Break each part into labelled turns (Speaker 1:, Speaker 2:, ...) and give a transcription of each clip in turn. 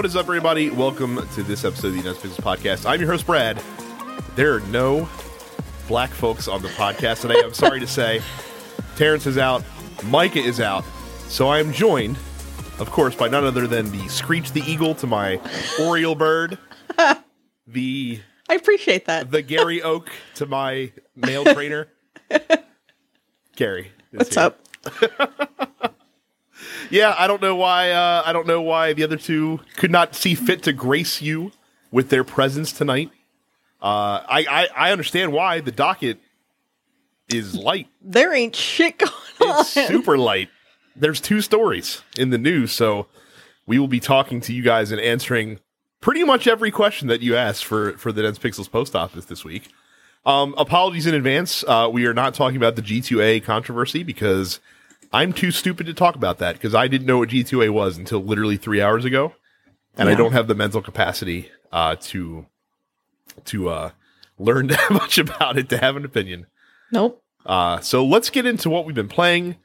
Speaker 1: What is up, everybody? Welcome to this episode of the United Pixels Podcast. I'm your host, Brad. There are no black folks on the podcast today. I'm sorry to say. Terrence is out. Micah is out. So I am joined, of course, by none other than the Screech the Eagle to my Oriole bird, the
Speaker 2: I appreciate that.
Speaker 1: the Gary Oak to my male trainer. Gary. is
Speaker 2: What's
Speaker 1: here.
Speaker 2: up?
Speaker 1: Yeah, I don't know why. Uh, I don't know why the other two could not see fit to grace you with their presence tonight. Uh, I, I I understand why the docket is light.
Speaker 2: There ain't shit going on.
Speaker 1: It's super light. There's two stories in the news, so we will be talking to you guys and answering pretty much every question that you asked for for the Dense Pixels post office this week. Um, apologies in advance. Uh, we are not talking about the G2A controversy because I'm too stupid to talk about that because I didn't know what G2A was until literally three hours ago, and I don't have the mental capacity uh, to to uh, learn that much about it to have an opinion.
Speaker 2: Nope.
Speaker 1: Uh, so let's get into what we've been playing.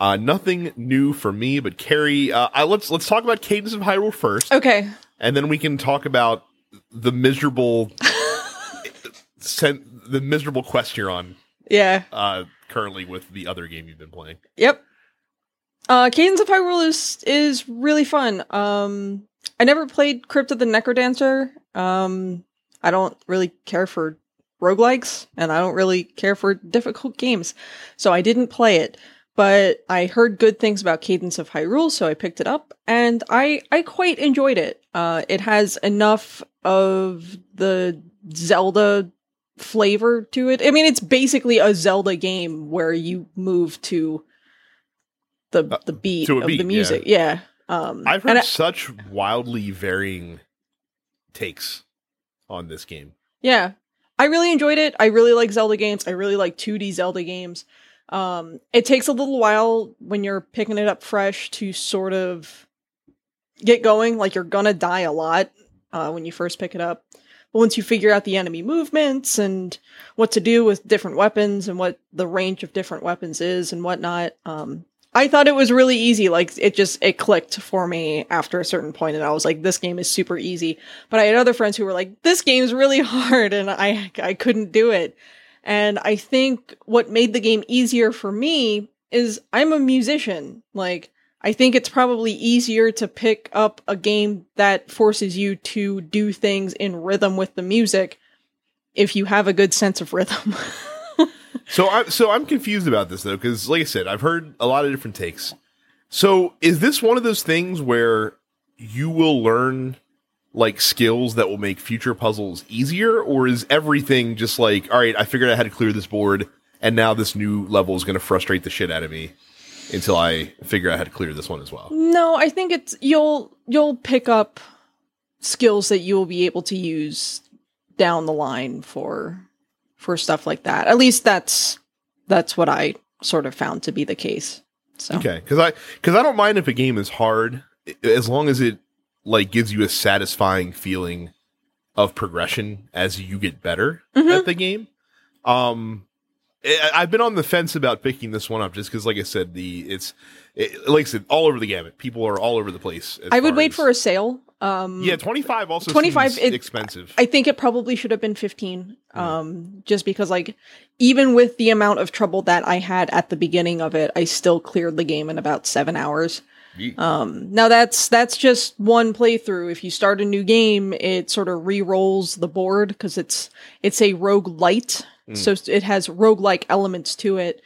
Speaker 1: Uh, nothing new for me, but Carrie, uh, I, let's let's talk about Cadence of Hyrule first,
Speaker 2: Okay.
Speaker 1: and then we can talk about the miserable, sen- the miserable quest you're on
Speaker 2: Yeah.
Speaker 1: uh, currently with the other game you've been playing.
Speaker 2: Yep. Uh, Cadence of Hyrule is is really fun. Um, I never played Crypt of the Necrodancer. Um, I don't really care for roguelikes, and I don't really care for difficult games, so I didn't play it. But I heard good things about Cadence of Hyrule, so I picked it up, and I I quite enjoyed it. Uh, it has enough of the Zelda flavor to it. I mean, it's basically a Zelda game where you move to the
Speaker 1: Uh,
Speaker 2: the beat of
Speaker 1: beat,
Speaker 2: the music. Yeah. Um,
Speaker 1: I've heard
Speaker 2: I-
Speaker 1: such wildly varying takes on this game.
Speaker 2: Yeah. I really enjoyed it. I really like Zelda games. I really like 2D Zelda games. Um, it takes a little while when you're picking it up fresh to sort of get going. Like you're gonna die a lot uh, when you first pick it up. But once you figure out the enemy movements and what to do with different weapons and what the range of different weapons is and whatnot, um, I thought it was really easy. Like it just it clicked for me after a certain point, and I was like, "This game is super easy." But I had other friends who were like, "This game's really hard," and I I couldn't do it. And I think what made the game easier for me is I'm a musician. Like I think it's probably easier to pick up a game that forces you to do things in rhythm with the music if you have a good sense of rhythm.
Speaker 1: So I'm so I'm confused about this though, because like I said, I've heard a lot of different takes. So is this one of those things where you will learn like skills that will make future puzzles easier, or is everything just like, all right, I figured out how to clear this board, and now this new level is going to frustrate the shit out of me until I figure out how to clear this one as well?
Speaker 2: No, I think it's you'll you'll pick up skills that you will be able to use down the line for for stuff like that. At least that's that's what I sort of found to be the case. So
Speaker 1: Okay, because I because I don't mind if a game is hard as long as it like gives you a satisfying feeling of progression as you get better
Speaker 2: Mhm.
Speaker 1: at the game. Um, I, I've been on the fence about picking this one up just because, like I said, the it's it, like I said, all over the gamut. People are all over the place.
Speaker 2: I would wait
Speaker 1: as-
Speaker 2: for a sale. Um
Speaker 1: yeah. Twenty five also
Speaker 2: 25
Speaker 1: 25
Speaker 2: it-
Speaker 1: expensive.
Speaker 2: I think it probably should have been 15. Um, just because like, even with the amount of trouble that I had at the beginning of it, I still cleared the game in about seven hours.
Speaker 1: Ye-
Speaker 2: Um, now that's, that's just one playthrough. If you start a new game, it sort of re-rolls the board because it's, it's a rogue light.
Speaker 1: Mm.
Speaker 2: So it has roguelike elements to it.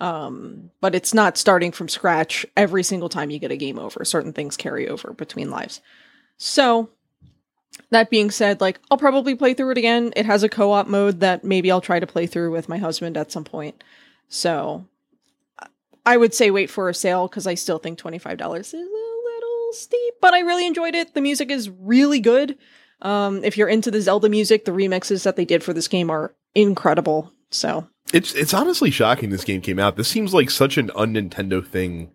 Speaker 2: Um, but it's not starting from scratch every single time you get a game over. Certain things carry over between lives. So that being said, like I'll probably play through it again. It has a co-op mode that maybe I'll try to play through with my husband at some point. So I would say wait for a sale because I still think twenty five dollars is a little steep, but I really enjoyed it. The music is really good. Um, if you're into the Zelda music, the remixes that they did for this game are incredible. So
Speaker 1: It's it's honestly shocking this game came out. This seems like such an un Nintendo thing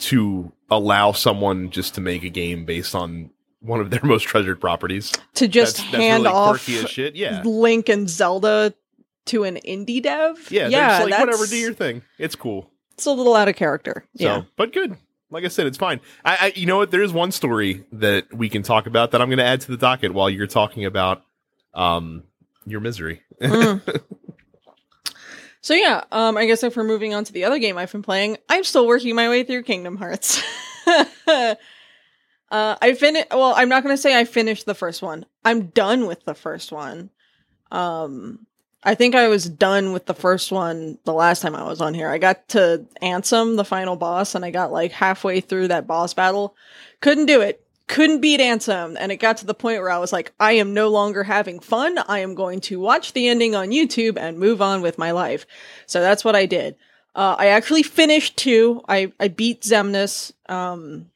Speaker 1: to allow someone just to make a game based on one of their most treasured properties.
Speaker 2: to just
Speaker 1: That's- that's
Speaker 2: hand
Speaker 1: really
Speaker 2: off.
Speaker 1: Yeah,
Speaker 2: Link and Zelda to an indie dev,
Speaker 1: yeah,
Speaker 2: yeah,
Speaker 1: like
Speaker 2: that's
Speaker 1: whatever, do your thing. It's cool.
Speaker 2: it's a little out of character.
Speaker 1: So,
Speaker 2: yeah,
Speaker 1: but good. Like I said, it's fine. I, I you know what? There is one story that we can talk about that I'm going to add to the docket while you're talking about um your misery.
Speaker 2: Mm. So yeah, um, I guess if we're moving on to the other game I've been playing, I'm still working my way through Kingdom Hearts. uh, I finished. Well, I'm not to say I finished the first one. I'm done with the first one. Um, I think I was done with the first one the last time I was on here. I got to Ansem, the final boss, and I got like halfway through that boss battle. Couldn't do it couldn't beat Ansem. And it got to the point where I was like, I am no longer having fun. I am going to watch the ending on YouTube and move on with my life. So that's what I did. Uh, I actually finished two. I, I beat Xemnas. Um,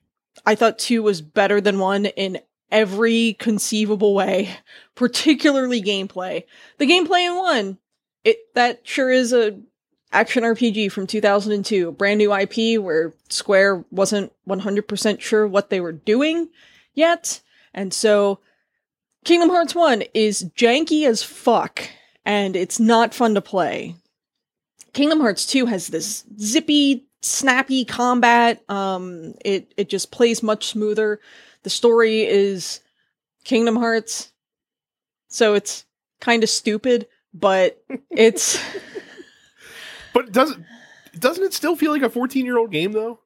Speaker 2: I thought two was better than one in every conceivable way, particularly gameplay. The gameplay in one, it that sure is a action RPG from 2002, brand new IP where Square wasn't 100% sure what they were doing yet. And so Kingdom Hearts 1 is janky as fuck and it's not fun to play. Kingdom Hearts 2 has this zippy, snappy combat. Um it it just plays much smoother. The story is Kingdom Hearts. So it's kind of stupid, but it's
Speaker 1: But doesn't doesn't it still feel like a 14 year old game though?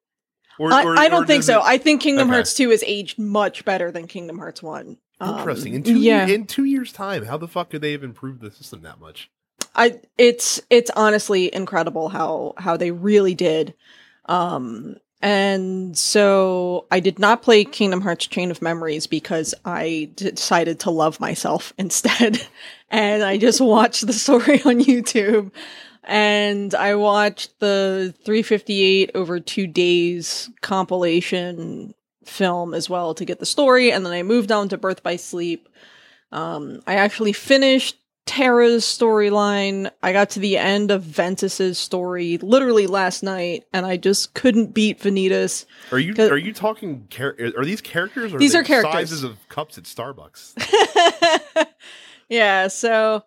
Speaker 2: Or, I, or, I, don't think so. It... I think Kingdom okay. Hearts 2 is aged much better than Kingdom Hearts 1.
Speaker 1: Interesting. Um, in two yeah. in two years' time, how the fuck could they have improved the system that much?
Speaker 2: I it's it's honestly incredible how how they really did. Um and so I did not play Kingdom Hearts Chain of Memories because I decided to love myself instead. and I just watched the story on YouTube and I watched the 358 over two days compilation film as well to get the story, and then I moved on to Birth by Sleep. Um, I actually finished Terra's storyline. I got to the end of Ventus's story literally last night, and I just couldn't beat Vanitas.
Speaker 1: Are you are you talking? Char- are these characters? Or
Speaker 2: these are characters.
Speaker 1: Sizes of cups at Starbucks.
Speaker 2: yeah. So,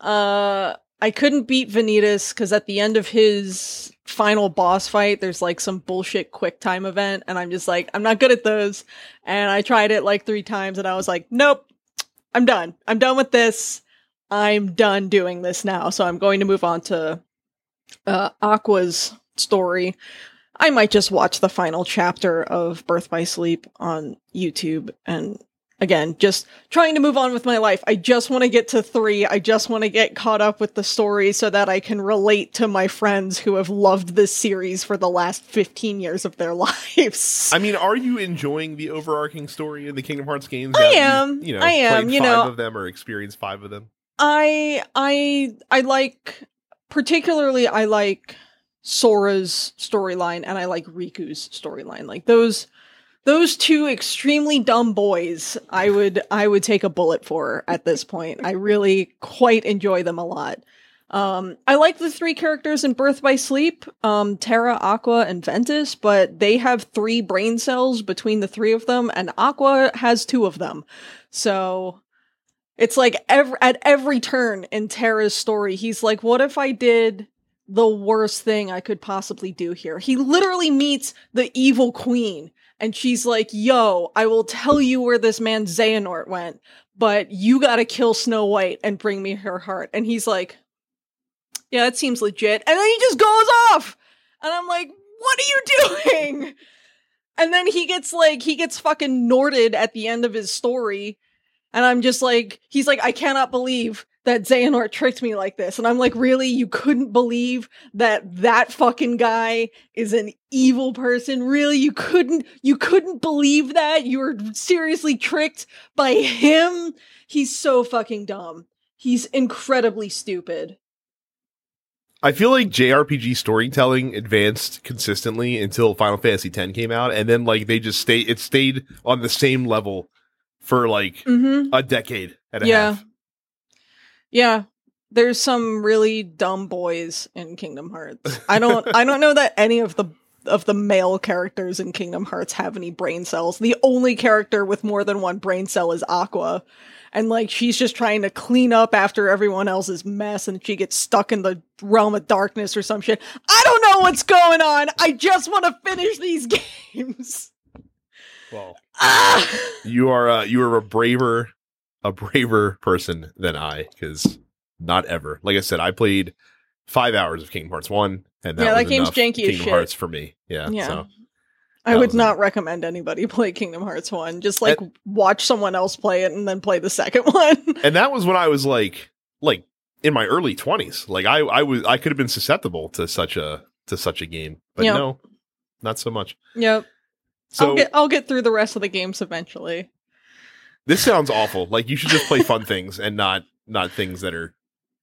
Speaker 2: uh, I couldn't beat Vanitas because at the end of his final boss fight, there's like some bullshit quick time event, and I'm just like, I'm not good at those. And I tried it like three times, and I was like, nope, I'm done. I'm done with this. I'm done doing this now. So I'm going to move on to uh, Aqua's story. I might just watch the final chapter of Birth by Sleep on YouTube and again, just trying to move on with my life. I just want to get to three. I just want to get caught up with the story so that I can relate to my friends who have loved this series for the last 15 years of their lives.
Speaker 1: I mean, are you enjoying the overarching story in the Kingdom Hearts games?
Speaker 2: I am. You, you know, I am. You know,
Speaker 1: of them or experienced five of them.
Speaker 2: I I I like particularly I like Sora's storyline and I like Riku's storyline. Like those those two extremely dumb boys i would i would take a bullet for at this point i really quite enjoy them a lot um, I like the three characters in Birth by Sleep, um, Terra, Aqua, and Ventus, but they have three brain cells between the three of them, and Aqua has two of them. So it's like at every turn in Terra's story, he's like, what if I did the worst thing I could possibly do here? He literally meets the evil queen and she's like, "Yo, I will tell you where this man Xehanort went, but you got to kill Snow White and bring me her heart." And he's like, "Yeah, that seems legit." And then he just goes off. And I'm like, "What are you doing?" And then he gets like he gets fucking norted at the end of his story. And I'm just like, he's like, I cannot believe that Xehanort tricked me like this. And I'm like, really? You couldn't believe that that fucking guy is an evil person? Really? You couldn't, you couldn't believe that? You were seriously tricked by him? He's so fucking dumb. He's incredibly stupid.
Speaker 1: I feel like JRPG storytelling advanced consistently until Final Fantasy X came out, and then like they just stayed. It stayed on the same level for like mm-hmm. a decade and a yeah. half.
Speaker 2: Yeah. There's some really dumb boys in Kingdom Hearts. I don't I don't know that any of the of the male characters in Kingdom Hearts have any brain cells. The only character with more than one brain cell is Aqua. And like she's just trying to clean up after everyone else's mess and she gets stuck in the realm of darkness or some shit. I don't know what's going on. I just want to finish these games.
Speaker 1: Well,
Speaker 2: Ah!
Speaker 1: you are uh, you are a braver a braver person than I because not ever. Like I said, I played five hours of Kingdom Hearts one, and that
Speaker 2: Yeah,
Speaker 1: was
Speaker 2: that game's janky as
Speaker 1: Kingdom
Speaker 2: shit.
Speaker 1: Hearts for me. Yeah,
Speaker 2: Yeah.
Speaker 1: So
Speaker 2: I would not recommend anybody play Kingdom Hearts 1. Just like watch someone else play it and then play the second one.
Speaker 1: and that was when I was like like in my early twenties. Like I I was I could have been susceptible to such a to such a game, but
Speaker 2: Yep.
Speaker 1: no, not so much.
Speaker 2: yep.
Speaker 1: So
Speaker 2: I'll get I'll get through the rest of the games eventually.
Speaker 1: This sounds awful. Like you should just play fun things and not not things that are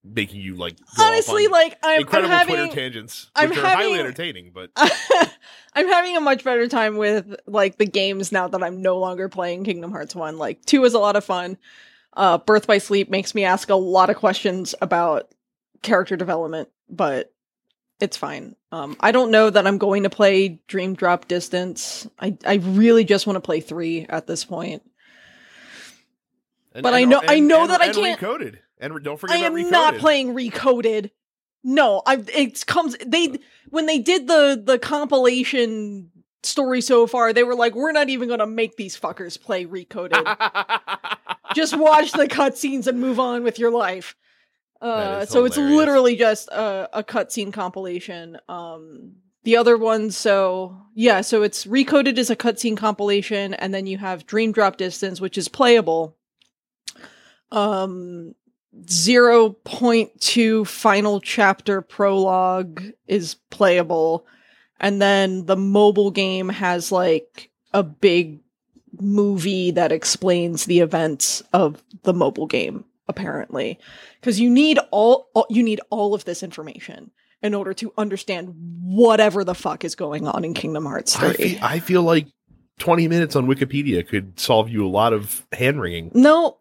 Speaker 1: making you like
Speaker 2: Honestly,
Speaker 1: on
Speaker 2: like I'm, I'm having
Speaker 1: Twitter tangents,
Speaker 2: I'm
Speaker 1: are highly entertaining. But
Speaker 2: I'm having a much better time with like the games now that I'm no longer playing Kingdom Hearts 1. Like 2 is a lot of fun. Uh Birth by Sleep makes me ask a lot of questions about character development, but it's fine. Um I don't know that I'm going to play Dream Drop Distance. I I really just want to play 3 at this point.
Speaker 1: And-
Speaker 2: But
Speaker 1: and-
Speaker 2: I know- I know
Speaker 1: and-
Speaker 2: that I can't-
Speaker 1: recoded. And don't forget
Speaker 2: I
Speaker 1: about
Speaker 2: am
Speaker 1: recoded.
Speaker 2: not playing Recoded. No, I it comes they when they did the the compilation story so far, they were like, we're not even gonna make these fuckers play Recoded. Just watch the cutscenes and move on with your life. Uh, so it's literally just a, a cutscene compilation. Um, the other one, so yeah, so it's Recoded is a cutscene compilation, and then you have Dream Drop Distance, which is playable. Um, 0.2 final chapter prologue is playable, and then the mobile game has like a big movie that explains the events of the mobile game apparently because you need all, all you need all of this information in order to understand whatever the fuck is going on in Kingdom Hearts 3.
Speaker 1: I feel, I feel like 20 minutes on Wikipedia could solve you a lot of hand wringing.
Speaker 2: no,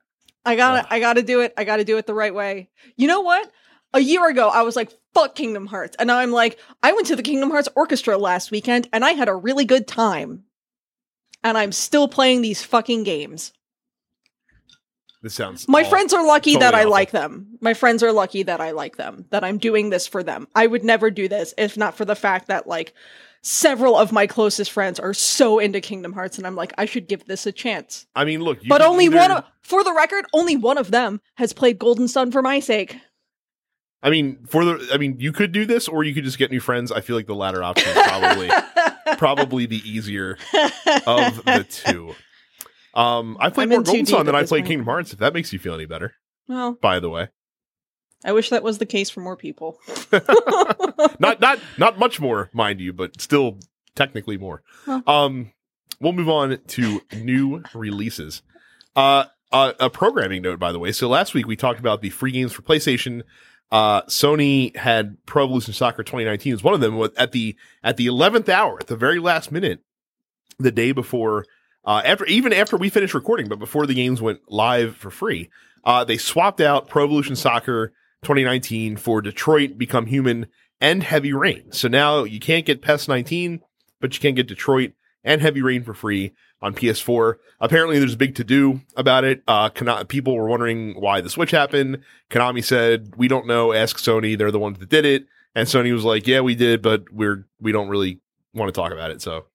Speaker 2: I gotta. I gotta do it. I gotta do it the right way. You know what? A year ago I was like fuck Kingdom Hearts and now I'm like I went to the Kingdom Hearts Orchestra last weekend and I had a really good time. And I'm still playing these fucking games.
Speaker 1: This sounds
Speaker 2: My friends are lucky that I
Speaker 1: awful.
Speaker 2: like them. My friends are lucky that I like them, that I'm doing this for them. I would never do this if not for the fact that, like, several of my closest friends are so into Kingdom Hearts, and I'm like, I should give this a chance.
Speaker 1: I mean, look, you
Speaker 2: but only
Speaker 1: either-
Speaker 2: one of, for the record, only one of them has played Golden Sun for my sake.
Speaker 1: I mean, for the I mean, you could do this or you could just get new friends. I feel like the latter option is probably probably the easier of the two. Um, I played
Speaker 2: I'm
Speaker 1: more Golden Sun than I played
Speaker 2: point.
Speaker 1: Kingdom Hearts. If that makes you feel any better,
Speaker 2: well,
Speaker 1: by the way,
Speaker 2: I wish that was the case for more people.
Speaker 1: not not not much more, mind you, but still technically more.
Speaker 2: Well.
Speaker 1: Um, we'll move on to new releases. Uh, uh, a programming note, by the way. So last week we talked about the free games for PlayStation. Uh, Sony had Pro Evolution Soccer 2019 as one of them. At the at the 11th hour, at the very last minute, the day before, uh, after even after we finished recording, but before the games went live for free, uh, they swapped out Pro Evolution Soccer 2019 for Detroit Become Human and Heavy Rain. So now you can't get PES 19, but you can get Detroit and Heavy Rain for free on PS4. Apparently, there's a big to do about it. Uh, people were wondering why the switch happened. Konami said, "We don't know. Ask Sony. They're the ones that did it." And Sony was like, "Yeah, we did, but we're we don't really want to talk about it." So,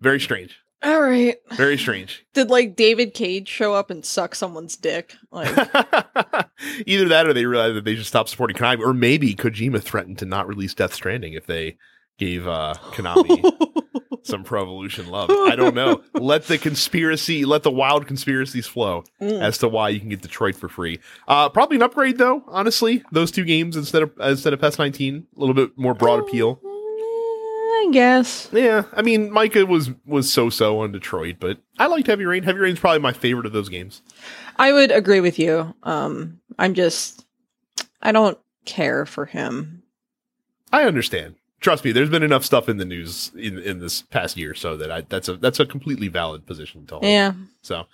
Speaker 1: very strange.
Speaker 2: All right.
Speaker 1: Very strange.
Speaker 2: Did like David Cage show up and suck someone's dick? Like,
Speaker 1: Either that, or they realized that they should stop supporting Konami, or maybe Kojima threatened to not release Death Stranding if they gave uh, Konami some Pro Evolution love. I don't know. Let the conspiracy, let the wild conspiracies flow
Speaker 2: Mm.
Speaker 1: as to why you can get Detroit for free. Uh, probably an upgrade though. Honestly, those two games instead of instead of PES 19, a little bit more broad appeal.
Speaker 2: I guess.
Speaker 1: Yeah, I mean, Micah was was so so on Detroit, but I liked Heavy Rain. Heavy Rain's probably my favorite of those games.
Speaker 2: I would agree with you. Um, I'm just, I don't care for him.
Speaker 1: I understand. Trust me, there's been enough stuff in the news in in this past year, so that I that's a that's a completely valid position to hold.
Speaker 2: Yeah.
Speaker 1: So,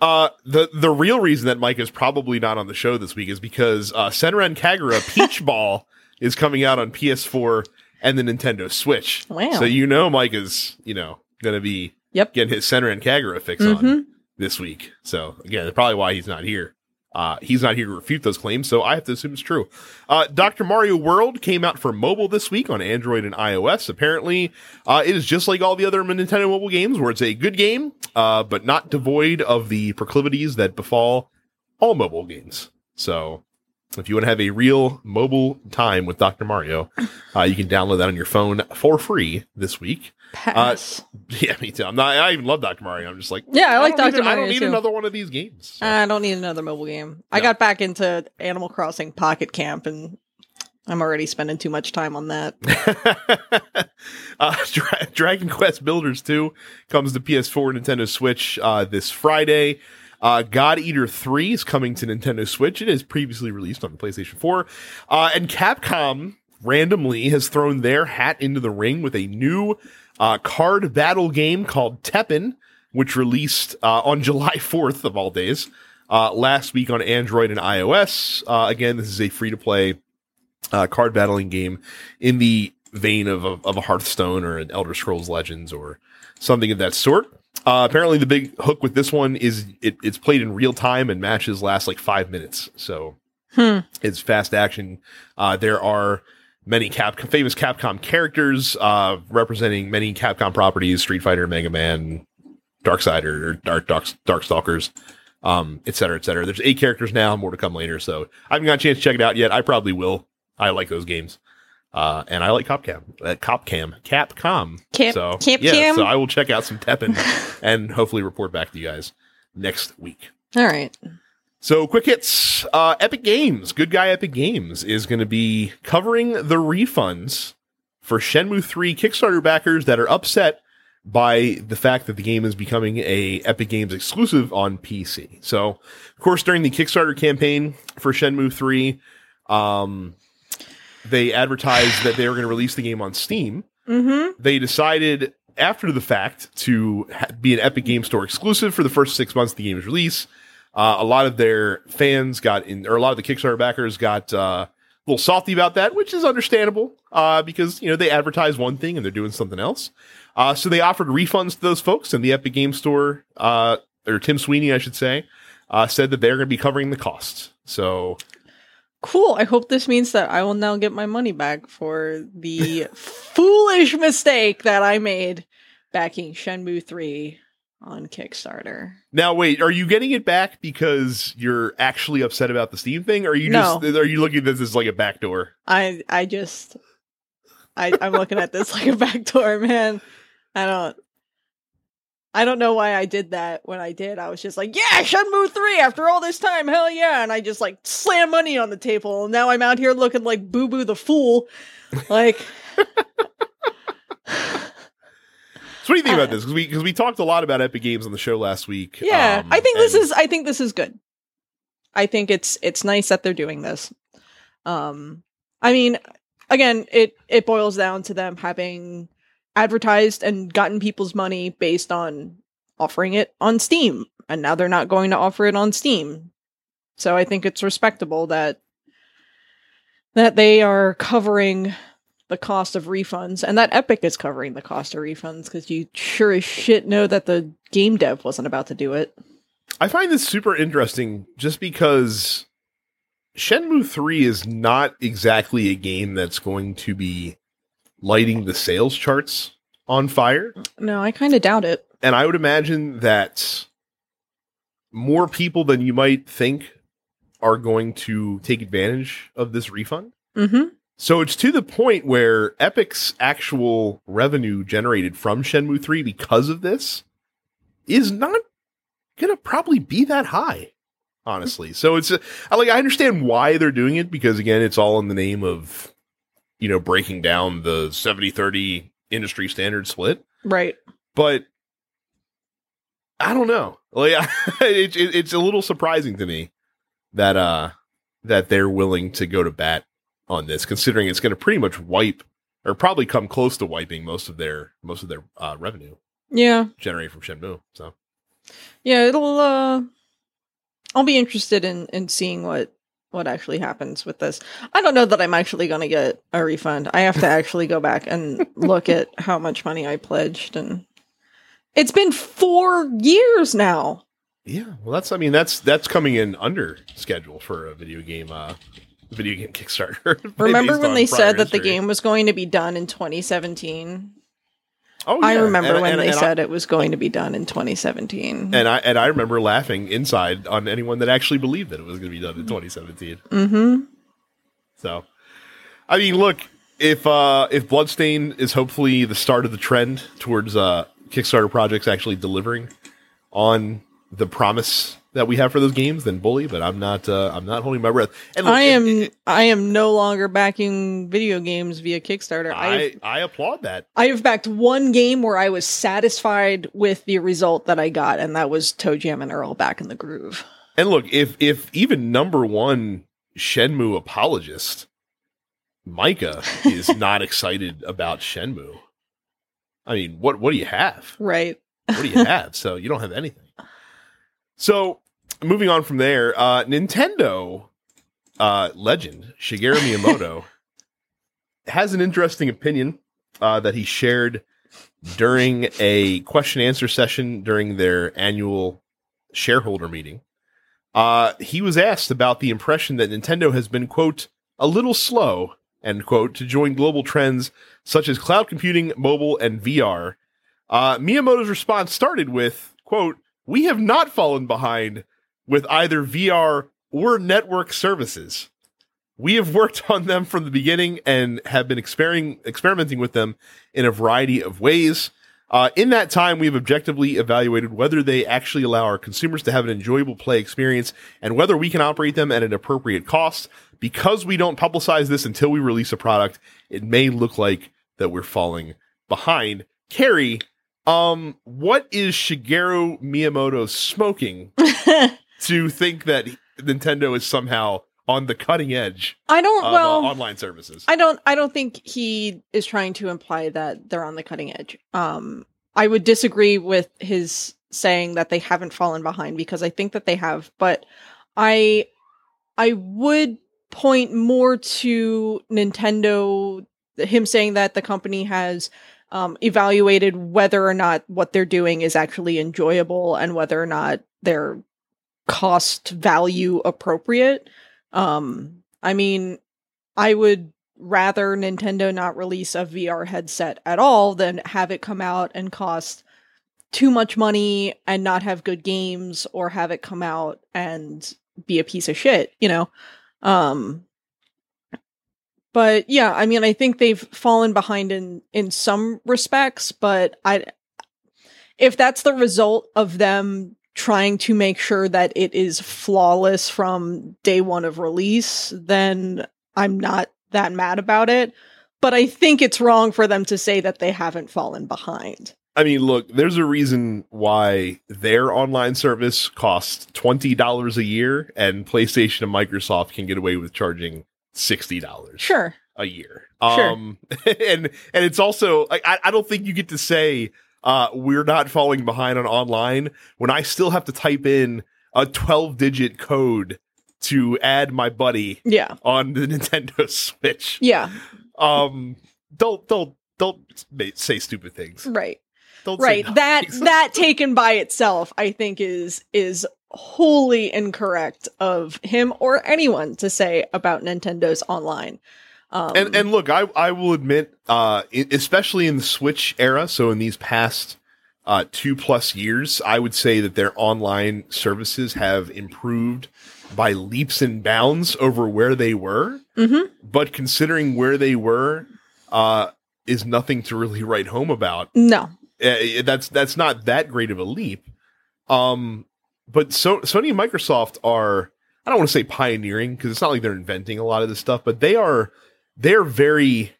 Speaker 1: uh, the the real reason that Mike is probably not on the show this week is because uh, Senran Kagura Peach Ball is coming out on PS4 and the Nintendo Switch.
Speaker 2: Wow.
Speaker 1: So you know Mike is, you know, going to be
Speaker 2: Yep.
Speaker 1: getting his Senran Kagura fix on
Speaker 2: Mhm.
Speaker 1: this week. So again, probably why he's not here. Uh, he's not here to refute those claims, so I have to assume it's true. Uh, Dr. Mario World came out for mobile this week on Android and iOS. Apparently, uh, it is just like all the other Nintendo mobile games, where it's a good game, uh, but not devoid of the proclivities that befall all mobile games. So, if you want to have a real mobile time with Dr. Mario, uh, you can download that on your phone for free this week.
Speaker 2: Pass.
Speaker 1: Yeah, me too. I'm not. I even love Dr. Mario. I'm just like,
Speaker 2: yeah, I like
Speaker 1: don't need
Speaker 2: Dr.
Speaker 1: a- I
Speaker 2: Mario
Speaker 1: don't need
Speaker 2: too.
Speaker 1: another one of these games. So.
Speaker 2: I don't need another mobile game. I got back into Animal Crossing Pocket Camp and I'm already spending too much time on that.
Speaker 1: uh, Dra- Dragon Quest Builders 2 comes to PS4 and Nintendo Switch uh, this Friday. Uh, God Eater 3 is coming to Nintendo Switch. It is previously released on the PlayStation 4. Uh, and Capcom randomly has thrown their hat into the ring with a new uh, card battle game called Teppen, which released uh, on July 4th of all days. Uh, last week on Android and iOS. Uh, again, this is a free to play card battling game in the vein of of a Hearthstone or an Elder Scrolls Legends or something of that sort. Uh, apparently, the big hook with this one is it, it's played in real time and matches last like five minutes. So
Speaker 2: Hmm.
Speaker 1: it's fast action. Uh, there are many Cap famous Capcom characters uh, representing many Capcom properties: Street Fighter, Mega Man, Darksider, or Dark Dark Darkstalkers, um, et cetera, et cetera. There's eight characters now. More to come later. So I haven't got a chance to check it out yet. I probably will. I like those games. Uh, and I like Copcam, uh, Copcam, Capcom.
Speaker 2: Cap-
Speaker 1: so yeah, so I will check out some Teppen and hopefully report back to you guys next week.
Speaker 2: All right.
Speaker 1: So quick hits. Uh, Epic Games, good guy Epic Games is going to be covering the refunds for Shenmue 3 Kickstarter backers that are upset by the fact that the game is becoming a Epic Games exclusive on PC. So, of course, during the Kickstarter campaign for Shenmue 3, um, they advertised that they were going to release the game on Steam
Speaker 2: Mm-hmm.
Speaker 1: they decided after the fact to ha- be an Epic Game Store exclusive for the first six months of the game's release. Uh, a lot of their fans got in, or a lot of the Kickstarter backers got uh, a little salty about that, which is understandable uh, because you know they advertise one thing and they're doing something else. Uh, so they offered refunds to those folks, and the Epic Game Store, uh, or Tim Sweeney, I should say, uh, said that they're going to be covering the costs. So
Speaker 2: Cool. I hope this means that I will now get my money back for the foolish mistake that I made backing Shenmue 3 on Kickstarter.
Speaker 1: Now, wait, are you getting it back because you're actually upset about the Steam thing, or are you
Speaker 2: No.
Speaker 1: just are you looking at this as like a backdoor?
Speaker 2: I I just I I'm looking at this like a backdoor, man. I don't I don't know why I did that when I did. I was just like, yeah, Shenmue 3 after all this time, hell yeah. And I just like slam money on the table. And now I'm out here looking like Boo Boo the Fool. Like
Speaker 1: So, what do you think about this? Because we because we talked a lot about Epic Games on the show last week.
Speaker 2: Yeah,
Speaker 1: um,
Speaker 2: I think this
Speaker 1: and-
Speaker 2: is I think this is good. I think it's it's nice that they're doing this. Um I mean, again, it it boils down to them having advertised and gotten people's money based on offering it on Steam, and now they're not going to offer it on Steam. So I think it's respectable that that they are covering the cost of refunds and that Epic is covering the cost of refunds because you sure as shit know that the game dev wasn't about to do it.
Speaker 1: I find this super interesting just because Shenmue 3 is not exactly a game that's going to be lighting the sales charts on fire.
Speaker 2: No, I kind of doubt it.
Speaker 1: And I would imagine that more people than you might think are going to take advantage of this refund.
Speaker 2: Mm-hmm.
Speaker 1: So it's to the point where Epic's actual revenue generated from Shenmue 3 because of this is not going to probably be that high, honestly. So it's uh, I like I understand why they're doing it because again, it's all in the name of you know, breaking down the 70/30 industry standard split,
Speaker 2: Right.
Speaker 1: but I don't know. Like it, it, it's a little surprising to me that uh that they're willing to go to bat on this, considering it's going to pretty much wipe or probably come close to wiping most of their most of their uh, revenue
Speaker 2: Yeah.
Speaker 1: generated from Shenmue. So
Speaker 2: Yeah, it'll uh I'll be interested in in seeing what what actually happens with this. I don't know that I'm actually going to get a refund. I have to actually go back and look at how much money I pledged and it's been 4 years now.
Speaker 1: Yeah, well, that's I mean that's that's coming in under schedule for a video game, uh, video game Kickstarter.
Speaker 2: Remember when they said that the game was going to be done in 2017?
Speaker 1: Oh,
Speaker 2: I remember
Speaker 1: and-
Speaker 2: when
Speaker 1: and-
Speaker 2: they
Speaker 1: and I-
Speaker 2: said it was going to be done in 2017.
Speaker 1: and I and I remember laughing inside on anyone that actually believed that it was going to be done in 2017.
Speaker 2: mm-hmm.
Speaker 1: So, I mean, look, if uh if Bloodstain is hopefully the start of the trend towards uh Kickstarter projects actually delivering on the promise that we have for those games, then bully. But I'm not uh I'm not holding my breath. And look,
Speaker 2: I am
Speaker 1: it-
Speaker 2: I am no longer backing video games via Kickstarter.
Speaker 1: I
Speaker 2: I've,
Speaker 1: I applaud that.
Speaker 2: I have backed one game where I was satisfied with the result that I got, and that was ToeJam and Earl back in the groove.
Speaker 1: And look, if if even number one Shenmue apologist Micah is not excited about Shenmue, I mean, what what do you have?
Speaker 2: Right.
Speaker 1: What do you have? So you don't have anything. So moving on from there, uh, Nintendo uh, legend Shigeru Miyamoto has an interesting opinion uh, that he shared during a question answer session during their annual shareholder meeting. Uh, he was asked about the impression that Nintendo has been quote a little slow end quote to join global trends such as cloud computing, mobile, and VR. Uh, Miyamoto's response started with, quote, we have not fallen behind with either VR or network services. We have worked on them from the beginning and have been experimenting with them in a variety of ways. Uh, in that time, we've objectively evaluated whether they actually allow our consumers to have an enjoyable play experience and whether we can operate them at an appropriate cost. Because we don't publicize this until we release a product, it may look like that we're falling behind. Carrie, um, what is Shigeru Miyamoto smoking to think that Nintendo is somehow on the cutting edge
Speaker 2: I don't
Speaker 1: of
Speaker 2: well
Speaker 1: uh, online services?
Speaker 2: I don't I don't think he is trying to imply that they're on the cutting edge. Um I would disagree with his saying that they haven't fallen behind because I think that they have, but I I would point more to Nintendo him saying that the company has um, evaluated whether or not what they're doing is actually enjoyable and whether or not they're cost value appropriate. Um, I mean, I would rather Nintendo not release a VR headset at all than have it come out and cost too much money and not have good games or have it come out and be a piece of shit, you know. Um but yeah, I mean I think they've fallen behind in in some respects, but I if that's the result of them trying to make sure that it is flawless from day one of release, then I'm not that mad about it. But I think it's wrong for them to say that they haven't fallen behind.
Speaker 1: I mean, look, there's a reason why their online service costs twenty dollars a year, and PlayStation and Microsoft can get away with charging sixty dollars
Speaker 2: Sure.
Speaker 1: a year.
Speaker 2: Sure.
Speaker 1: Um, and and it's also I, I don't think you get to say uh, we're not falling behind on online when I still have to type in a twelve digit code to add my buddy
Speaker 2: Yeah.
Speaker 1: on the Nintendo Switch.
Speaker 2: Yeah.
Speaker 1: Um, don't don't don't say stupid things.
Speaker 2: Right.
Speaker 1: Don't
Speaker 2: right that
Speaker 1: things.
Speaker 2: that taken by itself i think is is wholly incorrect of him or anyone to say about nintendo's online um
Speaker 1: and and look, I I will admit, uh, especially in the Switch era, so in these past uh two plus years, I would say that their online services have improved by leaps and bounds over where they were.
Speaker 2: mhm.
Speaker 1: But considering where they were, uh, is nothing to really write home about.
Speaker 2: no
Speaker 1: Uh, that's that's not that great of a leap. Um, but so Sony and Microsoft are I don't want to say pioneering because it's not like they're inventing a lot of this stuff, but they are they're very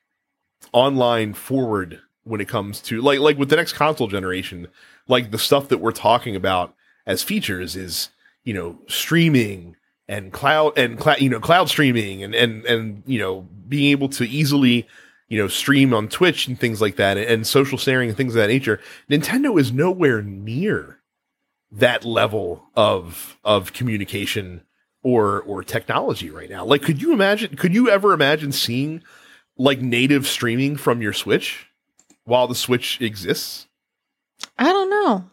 Speaker 1: online forward when it comes to like like with the next console generation, like the stuff that we're talking about as features is you know streaming and cloud and cloud you know cloud streaming and and and you know being able to easily you know stream on Twitch and things like that and, and social sharing and things of that nature. Nintendo is nowhere near that level of of communication or or technology right now. Like, could you imagine? Could you ever imagine seeing like native streaming from your Switch while the Switch exists?
Speaker 2: I don't know.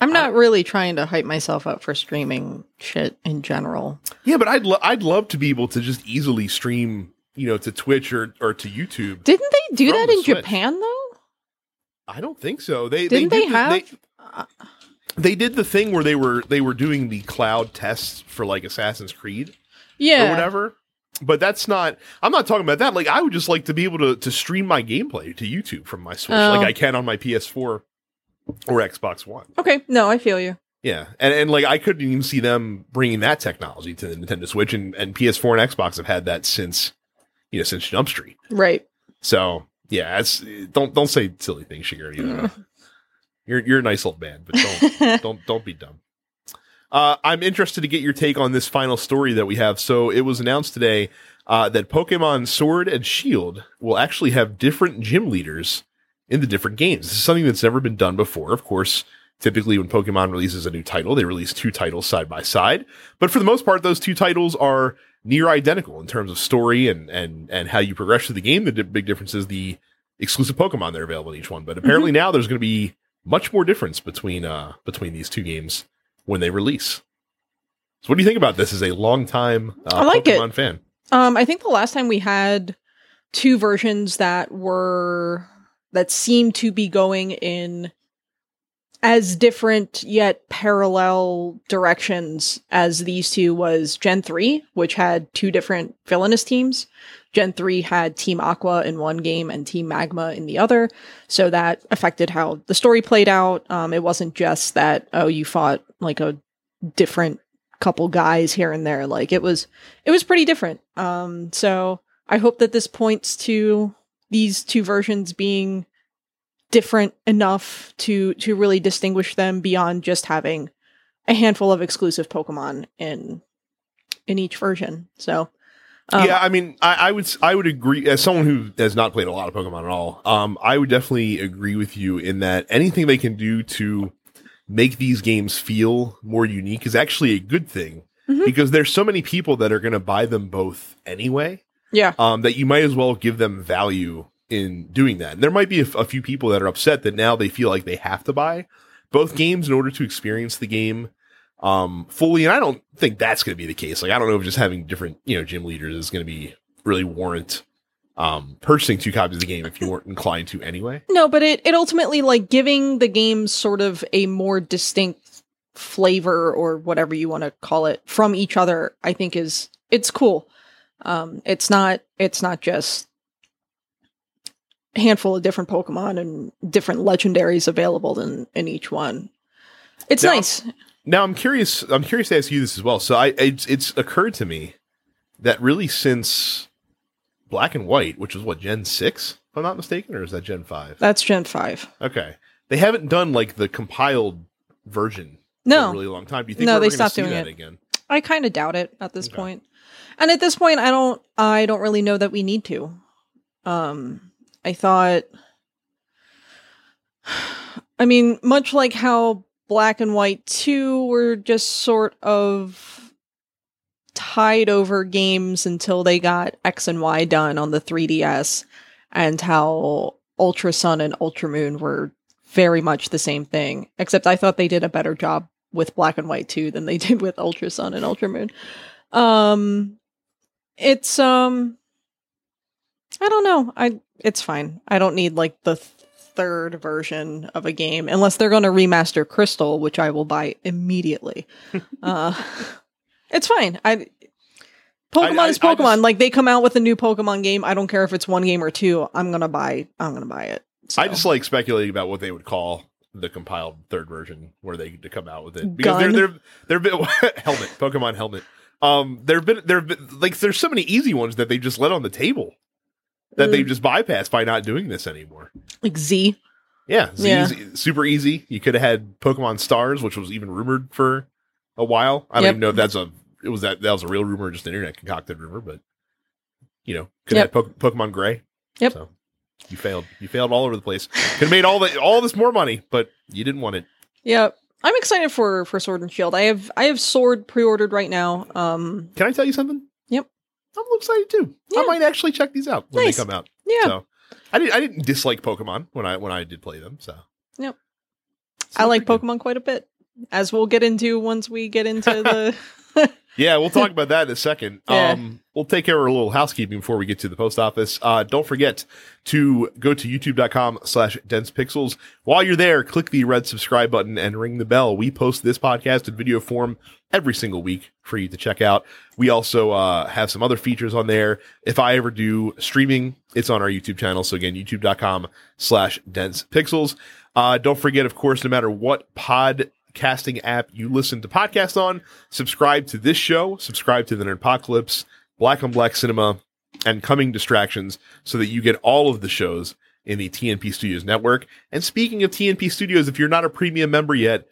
Speaker 2: I'm not really trying to hype myself up for streaming shit in general.
Speaker 1: Yeah, but I'd lo- I'd love to be able to just easily stream, you know, to Twitch or or to YouTube.
Speaker 2: Didn't they do that
Speaker 1: the
Speaker 2: in
Speaker 1: Switch.
Speaker 2: Japan though?
Speaker 1: I don't think so. They
Speaker 2: Didn't
Speaker 1: they,
Speaker 2: they,
Speaker 1: did the-
Speaker 2: have?
Speaker 1: they, they did the thing where they were they were doing the cloud tests for like Assassin's Creed
Speaker 2: yeah.
Speaker 1: or whatever. But that's not. I'm not talking about that. Like, I would just like to be able to to stream my gameplay to YouTube from my Switch,
Speaker 2: Oh.
Speaker 1: like I can on my PS4 or Xbox One.
Speaker 2: Okay. No, I feel you.
Speaker 1: Yeah, and and like I couldn't even see them bringing that technology to the Nintendo Switch, and and PS4 and Xbox have had that since you know since Jump Street.
Speaker 2: Right.
Speaker 1: So yeah, it's don't don't say silly things, Shigeru. You know, you're you're a nice old man, but don't don't don't be dumb. Uh, I'm interested to get your take on this final story that we have. So it was announced today uh, that Pokemon Sword and Shield will actually have different gym leaders in the different games. This is something that's never been done before. Of course, typically when Pokemon releases a new title, they release two titles side by side. But for the most part, those two titles are near identical in terms of story and and and how you progress through the game. The big difference is the exclusive Pokemon that are available in each one. But apparently now there's going to be much more difference between uh between these two games when they release. So what do you think about this as a longtime uh,
Speaker 2: I like it.
Speaker 1: Pokemon fan?
Speaker 2: Um, I think the last time we had two versions that were that seemed to be going in as different yet parallel directions as these two was Gen 3, which had two different villainous teams. Gen 3 had Team Aqua in one game and Team Magma in the other. So that affected how the story played out. Um, it wasn't just that, oh, you fought like a different couple guys here and there. Like it was it was pretty different. Um, so I hope that this points to these two versions being different enough to to really distinguish them beyond just having a handful of exclusive Pokemon in in each version. So um,
Speaker 1: yeah, I mean, I, I would I would agree as someone who has not played a lot of Pokemon at all. Um, I would definitely agree with you in that anything they can do to make these games feel more unique is actually a good thing
Speaker 2: Mhm.
Speaker 1: because there's so many people that are going to buy them both anyway.
Speaker 2: yeah,
Speaker 1: um, that you might as well give them value in doing that. And there might be a, few people that are upset that now they feel like they have to buy both games in order to experience the game um, fully. And I don't think that's going to be the case. Like, I don't know if just having different, you know, gym leaders is going to be really warrant um, purchasing two copies of the game if you weren't inclined to anyway.
Speaker 2: No, but it it ultimately like giving the game sort of a more distinct flavor or whatever you want to call it from each other, I think is it's cool. Um it's not it's not just handful of different Pokemon and different legendaries available in in each one. It's
Speaker 1: Now-
Speaker 2: nice.
Speaker 1: Now I'm curious. I'm curious to ask you this as well. So I it's it's occurred to me that really since Black and White, which was what Gen six, if I'm not mistaken, or is that Gen five?
Speaker 2: That's Gen 5.
Speaker 1: Okay. They haven't done like the compiled version
Speaker 2: No.
Speaker 1: really long time. Do you think
Speaker 2: No, they stopped doing
Speaker 1: that
Speaker 2: it.
Speaker 1: again?
Speaker 2: I kind of doubt it at this
Speaker 1: Okay.
Speaker 2: point. And at this point I don't I don't really know that we need to. Um I thought I mean, much like how Black and White 2 were just sort of tied over games until they got X and Y done on the 3DS and how Ultra Sun and Ultra Moon were very much the same thing, except I thought they did a better job with Black and White 2 than they did with Ultra Sun and Ultra Moon. Um it's um I don't know. I it's fine. I don't need like the th- third version of a game unless they're going to remaster Crystal, which I will buy immediately. uh it's fine. I Pokemon
Speaker 1: I-
Speaker 2: is Pokemon.
Speaker 1: just-
Speaker 2: like they come out with a new Pokemon game. I don't care if it's one game or two. I'm gonna buy. I'm gonna buy it.
Speaker 1: I just like speculating about what they would call the compiled third version where they to come out with it because
Speaker 2: Gun.
Speaker 1: they're they're they're been helmet Pokemon helmet. Um, there've been there've been like there's so many easy ones that they just let on the table that they
Speaker 2: Mm.
Speaker 1: just bypassed by not doing this anymore.
Speaker 2: like Z.
Speaker 1: Yeah, it's
Speaker 2: Yeah.
Speaker 1: easy, super easy. You could have had Pokemon Stars, which was even rumored for a while. I don't
Speaker 2: Yep.
Speaker 1: even know if that's a it was that that was a real rumor, or just an internet concocted rumor, but you know, could
Speaker 2: Yep.
Speaker 1: have had po- Pokemon Gray.
Speaker 2: Yep.
Speaker 1: So you failed. You failed all over the place. Could have made all the all this more money, but you didn't want it.
Speaker 2: Yep. I'm excited for for Sword and Shield. I have I have Sword pre-ordered right now. Um,
Speaker 1: Can I tell you something? I'm excited too. I might actually check these out when
Speaker 2: Nice.
Speaker 1: they come out.
Speaker 2: yeah,
Speaker 1: So I didn't I didn't dislike Pokemon when I when I did play them. So
Speaker 2: Yep.
Speaker 1: It's
Speaker 2: I like
Speaker 1: pretty good.
Speaker 2: Pokemon quite a bit, as we'll get into once we get into the.
Speaker 1: Yeah, we'll talk about that in a second.
Speaker 2: Yeah.
Speaker 1: Um, we'll take care of a little housekeeping before we get to the post office. Uh, don't forget to go to youtube.com slash dense pixels. While you're there, click the red subscribe button and ring the bell. We post this podcast in video form every single week for you to check out. We also uh, have some other features on there. If I ever do streaming, it's on our YouTube channel. So again, youtube.com slash dense pixels. Uh, don't forget, of course, no matter what podcasting app you listen to podcasts on, subscribe to this show, subscribe to the Nerdpocalypse, Black on Black Cinema, and Coming Distractions so that you get all of the shows in the TNP Studios network. And speaking of TNP Studios, if you're not a premium member yet,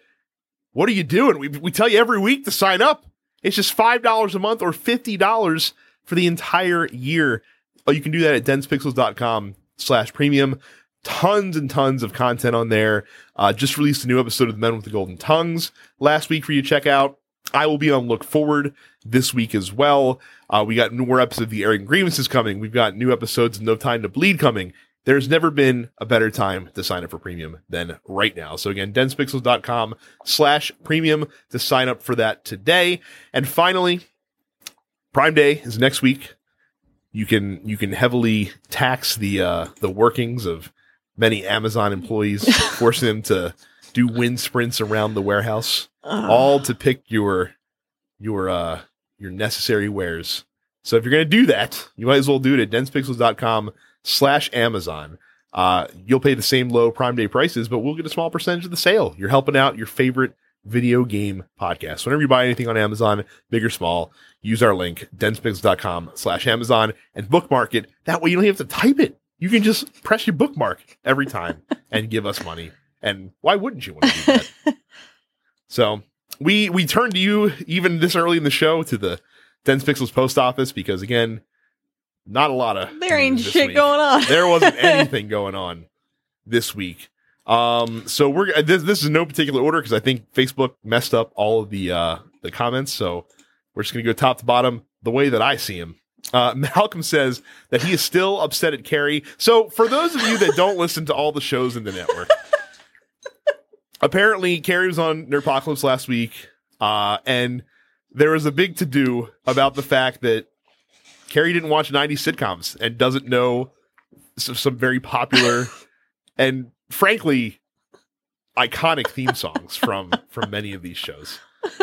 Speaker 1: what are you doing? We, we tell you every week to sign up. It's just $5 a month or $50 for the entire year. Oh, you can do that at densepixels.com slash premium. Tons and tons of content on there. Uh, just released a new episode of The Men with the Golden Tongues last week for you to check out. I will be on Look Forward this week as well. Uh, we got more episodes of The Airing Grievances coming. We've got new episodes of No Time to Bleed coming. There's never been a better time to sign up for premium than right now. So again, densepixels.com slash premium to sign up for that today. And finally, Prime Day is next week. You can you can heavily tax the uh, the workings of many Amazon employees, forcing them to do wind sprints around the warehouse,
Speaker 2: uh,
Speaker 1: all to pick your your uh, your necessary wares. So if you're going to do that, you might as well do it at densepixels.com slash Amazon. Uh, you'll pay the same low Prime Day prices, but we'll get a small percentage of the sale. You're helping out your favorite video game podcast. Whenever you buy anything on Amazon, big or small, use our link, densepixels.com slash Amazon and bookmark it. That way you don't have to type it. You can just press your bookmark every time and give us money. And why wouldn't you want to do that? so we we turn to you even this early in the show to the Dense Pixels post office because again, not a lot of
Speaker 2: there ain't shit
Speaker 1: week.
Speaker 2: going on.
Speaker 1: There wasn't anything going on this week. Um, so we're uh, this this is no particular order because I think Facebook messed up all of the uh the comments. So we're just gonna go top to bottom the way that I see him. Uh, Malcolm says that he is still upset at Carrie. So for those of you that don't listen to all the shows in the network, apparently Carrie was on Nerdpocalypse last week, uh, and there was a big to do about the fact that Carrie didn't watch 90s sitcoms and doesn't know some, some very popular and frankly iconic theme songs from from many of these shows.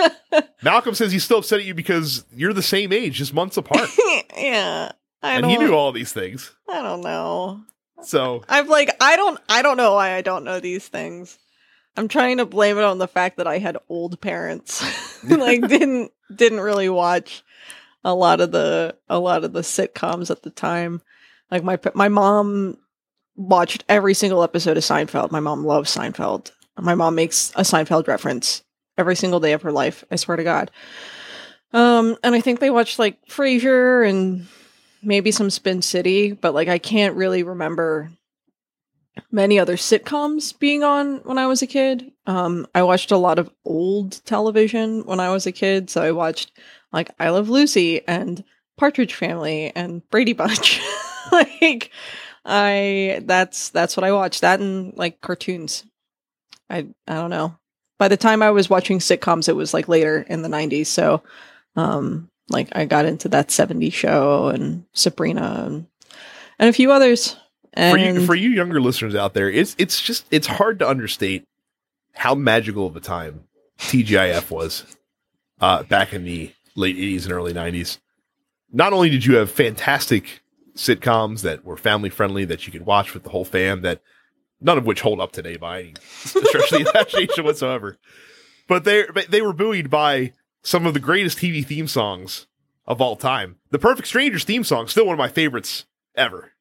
Speaker 1: Malcolm says he's still upset at you because you're the same age, just months apart,
Speaker 2: yeah, I
Speaker 1: and he knew all these things.
Speaker 2: I don't know.
Speaker 1: So
Speaker 2: I'm like, I don't, I don't know why I don't know these things. I'm trying to blame it on the fact that I had old parents, like didn't didn't really watch a lot of the a lot of the sitcoms at the time. Like my my mom watched every single episode of Seinfeld. My mom loves Seinfeld. My mom makes a Seinfeld reference every single day of her life. I swear to God. Um, and I think they watched like Frasier and maybe some Spin City, but like I can't really remember many other sitcoms being on when I was a kid. Um, I watched a lot of old television when I was a kid, so I watched like I Love Lucy and Partridge Family and Brady Bunch. like I that's that's what I watched. That and like cartoons. I I don't know. By the time I was watching sitcoms, it was like later in the '90s. So, um, like I got into that '70s show and Sabrina and, and a few others. And
Speaker 1: for you for you younger listeners out there, it's it's just it's hard to understate how magical of a time TGIF was uh, back in the late 80s and early 90s. Not only did you have fantastic sitcoms that were family friendly that you could watch with the whole fam that none of which hold up today by any stretch of the imagination whatsoever. But they they were buoyed by some of the greatest TV theme songs of all time. The Perfect Strangers theme song still one of my favorites ever.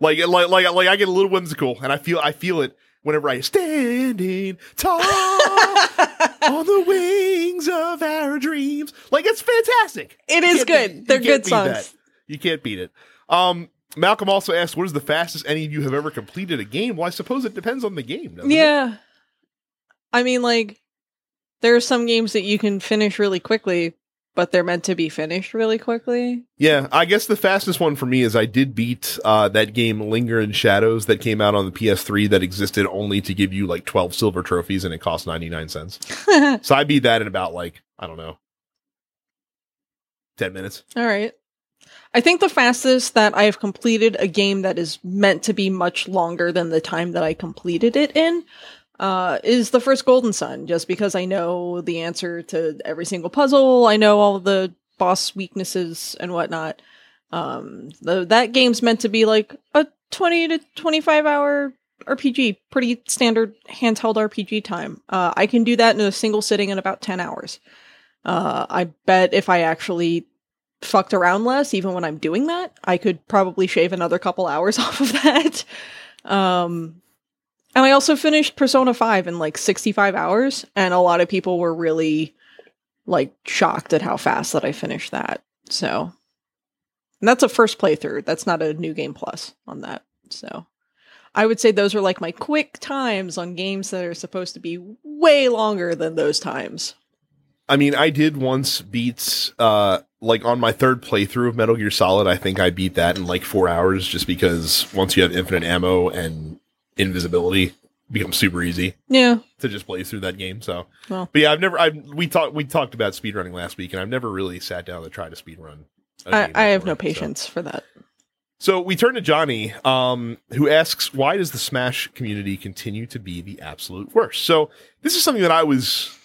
Speaker 1: Like like like like I get a little whimsical and I feel I feel it whenever I standing tall on the wings of our dreams. Like it's fantastic.
Speaker 2: it is good.
Speaker 1: you
Speaker 2: They're good songs.
Speaker 1: that. You can't beat it. Um, Malcolm also asked, "What is the fastest any of you have ever completed a game?" Well, I suppose it depends on the game. doesn't it?
Speaker 2: Yeah. I mean, like, There are some games that you can finish really quickly, but they're meant to be finished really quickly.
Speaker 1: Yeah, I guess the fastest one for me is I did beat uh, that game Linger in Shadows that came out on the PS3 that existed only to give you like 12 silver trophies and it cost 99 cents. so I beat that in about like, I don't know, 10 minutes.
Speaker 2: All right. I think the fastest that I have completed a game that is meant to be much longer than the time that I completed it in uh, is the first Golden Sun, just because I know the answer to every single puzzle. I know all the boss weaknesses and whatnot. Um, the, that game's meant to be like a 20 to 25 hour RPG, pretty standard handheld RPG time. Uh, I can do that in a single sitting in about 10 hours. Uh, I bet if I actually fucked around less, even when I'm doing that, I could probably shave another couple hours off of that. Um, and I also finished Persona 5 in like 65 hours, and a lot of people were really like shocked at how fast that I finished that. So, and that's a first playthrough. That's not a new game plus on that. So, I would say those are like my quick times on games that are supposed to be way longer than those times.
Speaker 1: I mean, I did once beat uh like on my third playthrough of Metal Gear Solid, I think I beat that in like 4 hours just because once you have infinite ammo and invisibility it becomes super easy
Speaker 2: Yeah.
Speaker 1: to just play through that game. So,
Speaker 2: Well.
Speaker 1: but yeah, I've never I we talked we talked about speedrunning last week and I've never really sat down to try to speedrun.
Speaker 2: I, I have no
Speaker 1: so.
Speaker 2: patience for that.
Speaker 1: So we turn to Johnny, um, who asks, "Why does the Smash community continue to be the absolute worst?" So this is something that I was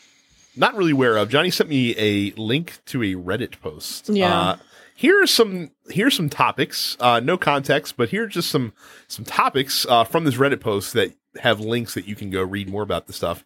Speaker 1: not really aware of. Johnny sent me a link to a Reddit post.
Speaker 2: Yeah.
Speaker 1: Uh, here are some here are some topics. Uh, no context, but here are just some some topics uh, from this Reddit post that have links that you can go read more about the stuff.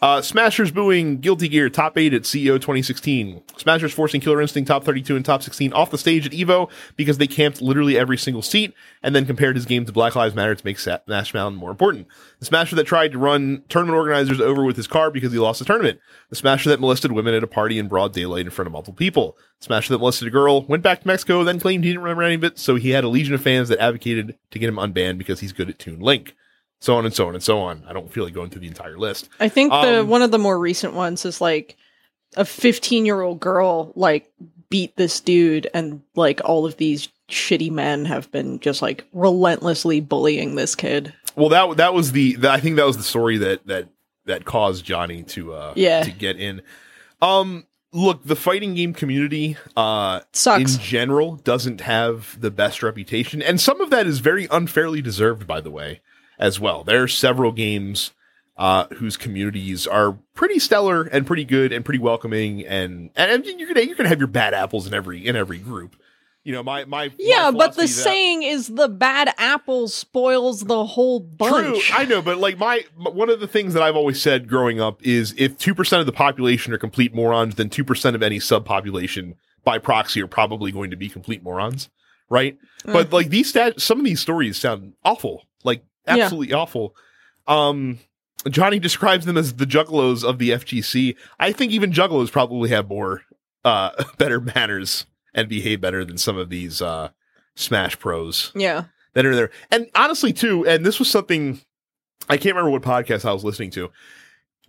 Speaker 1: Uh, Smashers booing Guilty Gear top eight at CEO 2016. Smashers forcing Killer Instinct top 32 and top 16 off the stage at Evo because they camped literally every single seat and then compared his game to Black Lives Matter to make Smash Mountain more important. The Smasher that tried to run tournament organizers over with his car because he lost the tournament. The Smasher that molested women at a party in broad daylight in front of multiple people. The Smasher that molested a girl, went back to Mexico, then claimed didn't remember any of it, so he had a legion of fans that advocated to get him unbanned because he's good at Toon Link. So on and so on and so on. I don't feel like going through the entire list.
Speaker 2: I think the
Speaker 1: Um,
Speaker 2: one of the more recent ones is like a 15 year old girl like beat this dude, and like all of these shitty men have been just like relentlessly bullying this kid.
Speaker 1: Well, that that was the, the I think that was the story that that that caused Johnny to uh
Speaker 2: Yeah.
Speaker 1: to get in. Um look, the fighting game community uh
Speaker 2: Sucks.
Speaker 1: in general doesn't have the best reputation and some of that is very unfairly deserved by the way as well. There are several games uh, whose communities are pretty stellar and pretty good and pretty welcoming and and you're gonna you're gonna have your bad apples in every in every group. You know, my my
Speaker 2: yeah,
Speaker 1: my
Speaker 2: but the
Speaker 1: that-
Speaker 2: saying is the bad apple spoils the whole bunch.
Speaker 1: True, I know, but like my one of the things that I've always said growing up is if two percent of the population are complete morons, then two percent of any subpopulation by proxy are probably going to be complete morons, right? But like these stat, some of these stories sound awful, like
Speaker 2: Yeah.
Speaker 1: absolutely awful. Um, Johnny describes them as the juggalos of the FGC. I think even juggalos probably have more uh better manners and behave better than some of these uh Smash pros
Speaker 2: yeah.
Speaker 1: that are there. And honestly, too, and this was something I can't remember what podcast I was listening to.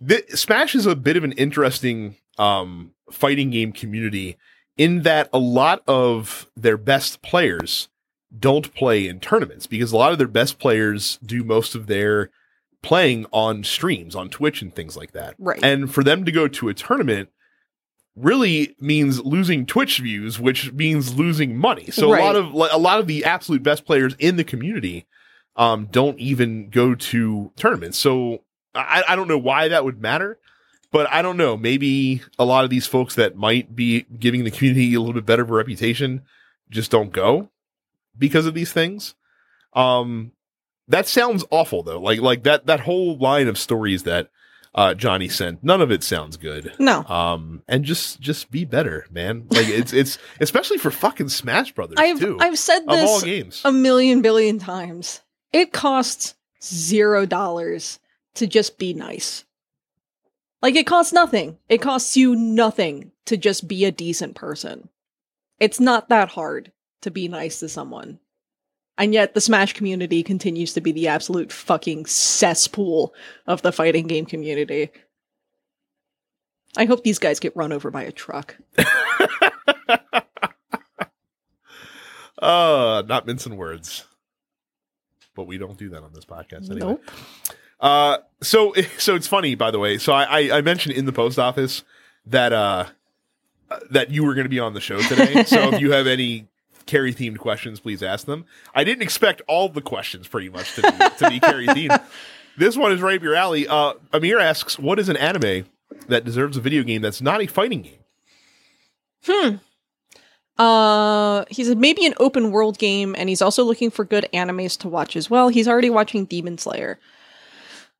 Speaker 1: The, Smash is a bit of an interesting um, fighting game community in that a lot of their best players don't play in tournaments because a lot of their best players do most of their playing on streams on Twitch and things like that.
Speaker 2: Right.
Speaker 1: And for them to go to a tournament really means losing Twitch views, which means losing money. So a lot of a lot of the absolute best players in the community um, don't even go to tournaments. So I, I don't know why that would matter, but I don't know. Maybe a lot of these folks that might be giving the community a little bit better of a reputation just don't go because of these things. Um, that sounds awful though. Like like that that whole line of stories that uh, Johnny sent, none of it sounds good.
Speaker 2: No.
Speaker 1: Um, and just just be better, man. Like it's it's especially for fucking Smash Brothers
Speaker 2: I've
Speaker 1: too.
Speaker 2: I've said this
Speaker 1: games.
Speaker 2: a million billion times. It costs zero dollars to just be nice. Like it costs nothing. It costs you nothing to just be a decent person. It's not that hard to be nice to someone. And yet the Smash community continues to be the absolute fucking cesspool of the fighting game community. I hope these guys get run over by a truck.
Speaker 1: Uh, not mincing words. But we don't do that on this podcast anyway.
Speaker 2: Nope.
Speaker 1: Uh, so so it's funny, by the way. So I I, I mentioned in the post office that uh that you were going to be on the show today. so if you have any Carrie themed questions, please ask them. I didn't expect all the questions pretty much to be to be Carrie themed. This one is right up your alley. Uh, Amir asks, "What is an anime that deserves a video game that's not a fighting game?"
Speaker 2: Hmm. Uh, he said maybe an open world game, and he's also looking for good animes to watch as well. He's already watching Demon Slayer.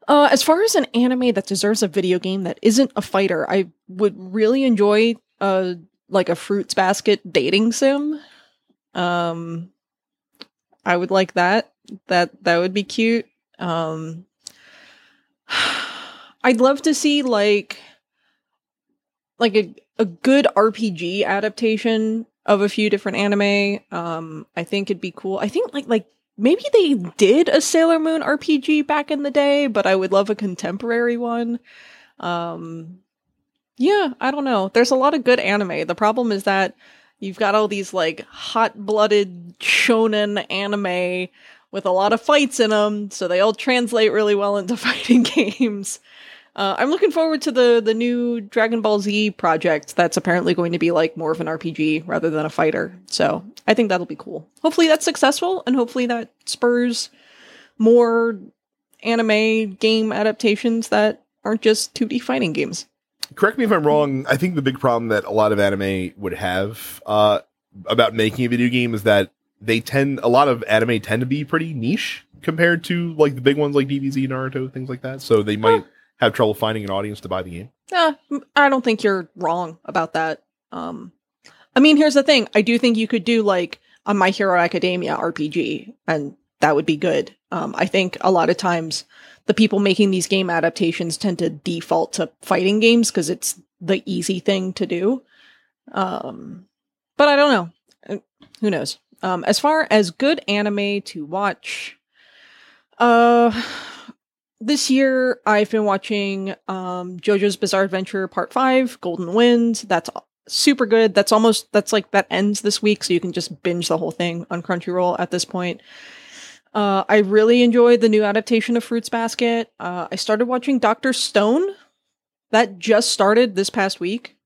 Speaker 2: Uh, as far as an anime that deserves a video game that isn't a fighter, I would really enjoy uh like a fruits basket dating sim. Um, I would like that. That that would be cute. Um, I'd love to see like like a a good RPG adaptation of a few different anime. Um, I think it'd be cool. I think like like maybe they did a Sailor Moon RPG back in the day, but I would love a contemporary one. Um, yeah, I don't know. There's a lot of good anime. The problem is that you've got all these like hot-blooded shonen anime with a lot of fights in them, so they all translate really well into fighting games. Uh, I'm looking forward to the the new Dragon Ball Z project. That's apparently going to be like more of an RPG rather than a fighter. So I think that'll be cool. Hopefully that's successful, and hopefully that spurs more anime game adaptations that aren't just 2D fighting games.
Speaker 1: Correct me if I'm wrong. I think the big problem that a lot of anime would have uh, about making a video game is that they tend a lot of anime tend to be pretty niche compared to like the big ones like DBZ, Naruto, things like that. So they might have trouble finding an audience to buy the game.
Speaker 2: Uh, I don't think you're wrong about that. Um, I mean, here's the thing. I do think you could do like a My Hero Academia RPG, and that would be good. Um, I think a lot of times the people making these game adaptations tend to default to fighting games because it's the easy thing to do. Um, but I don't know. Uh, Who knows? Um, as far as good anime to watch, uh, this year I've been watching um JoJo's Bizarre Adventure Part 5, Golden Wind. That's super good. That's almost that's like that ends this week so you can just binge the whole thing on Crunchyroll at this point. Uh I really enjoyed the new adaptation of Fruits Basket. Uh I started watching Dr. Stone. That just started this past week.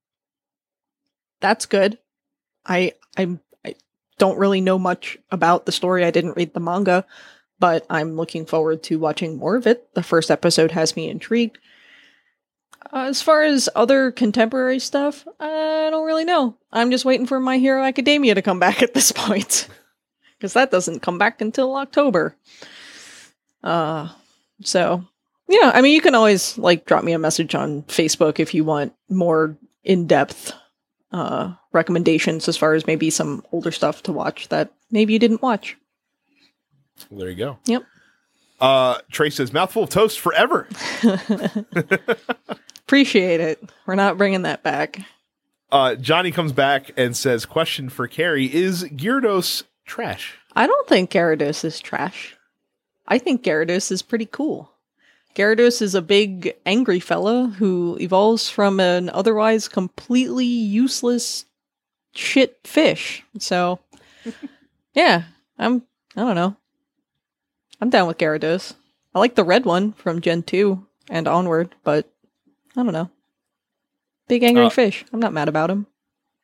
Speaker 2: That's good. I I'm I don't really know much about the story. I didn't read the manga but I'm looking forward to watching more of it. The first episode has me intrigued. Uh, as far as other contemporary stuff, I don't really know. I'm just waiting for My Hero Academia to come back at this point. Because that doesn't come back until October. Uh, so, yeah, I mean, you can always, like, drop me a message on Facebook if you want more in depth uh, recommendations as far as maybe some older stuff to watch that maybe you didn't watch.
Speaker 1: There you go.
Speaker 2: Yep.
Speaker 1: Uh, Trey says, "Mouthful of toast forever."
Speaker 2: Appreciate it. We're not bringing that back.
Speaker 1: Uh, Johnny comes back and says, "Question for Carrie: Is Gyarados trash?"
Speaker 2: I don't think Gyarados is trash. I think Gyarados is pretty cool. Gyarados is a big, angry fella who evolves from an otherwise completely useless shit fish. So, yeah, I'm, I don't know. I'm down with Gyarados. I like the red one from Gen 2 and onward, but I don't know. Big angry
Speaker 1: Uh,
Speaker 2: fish. I'm not mad about him.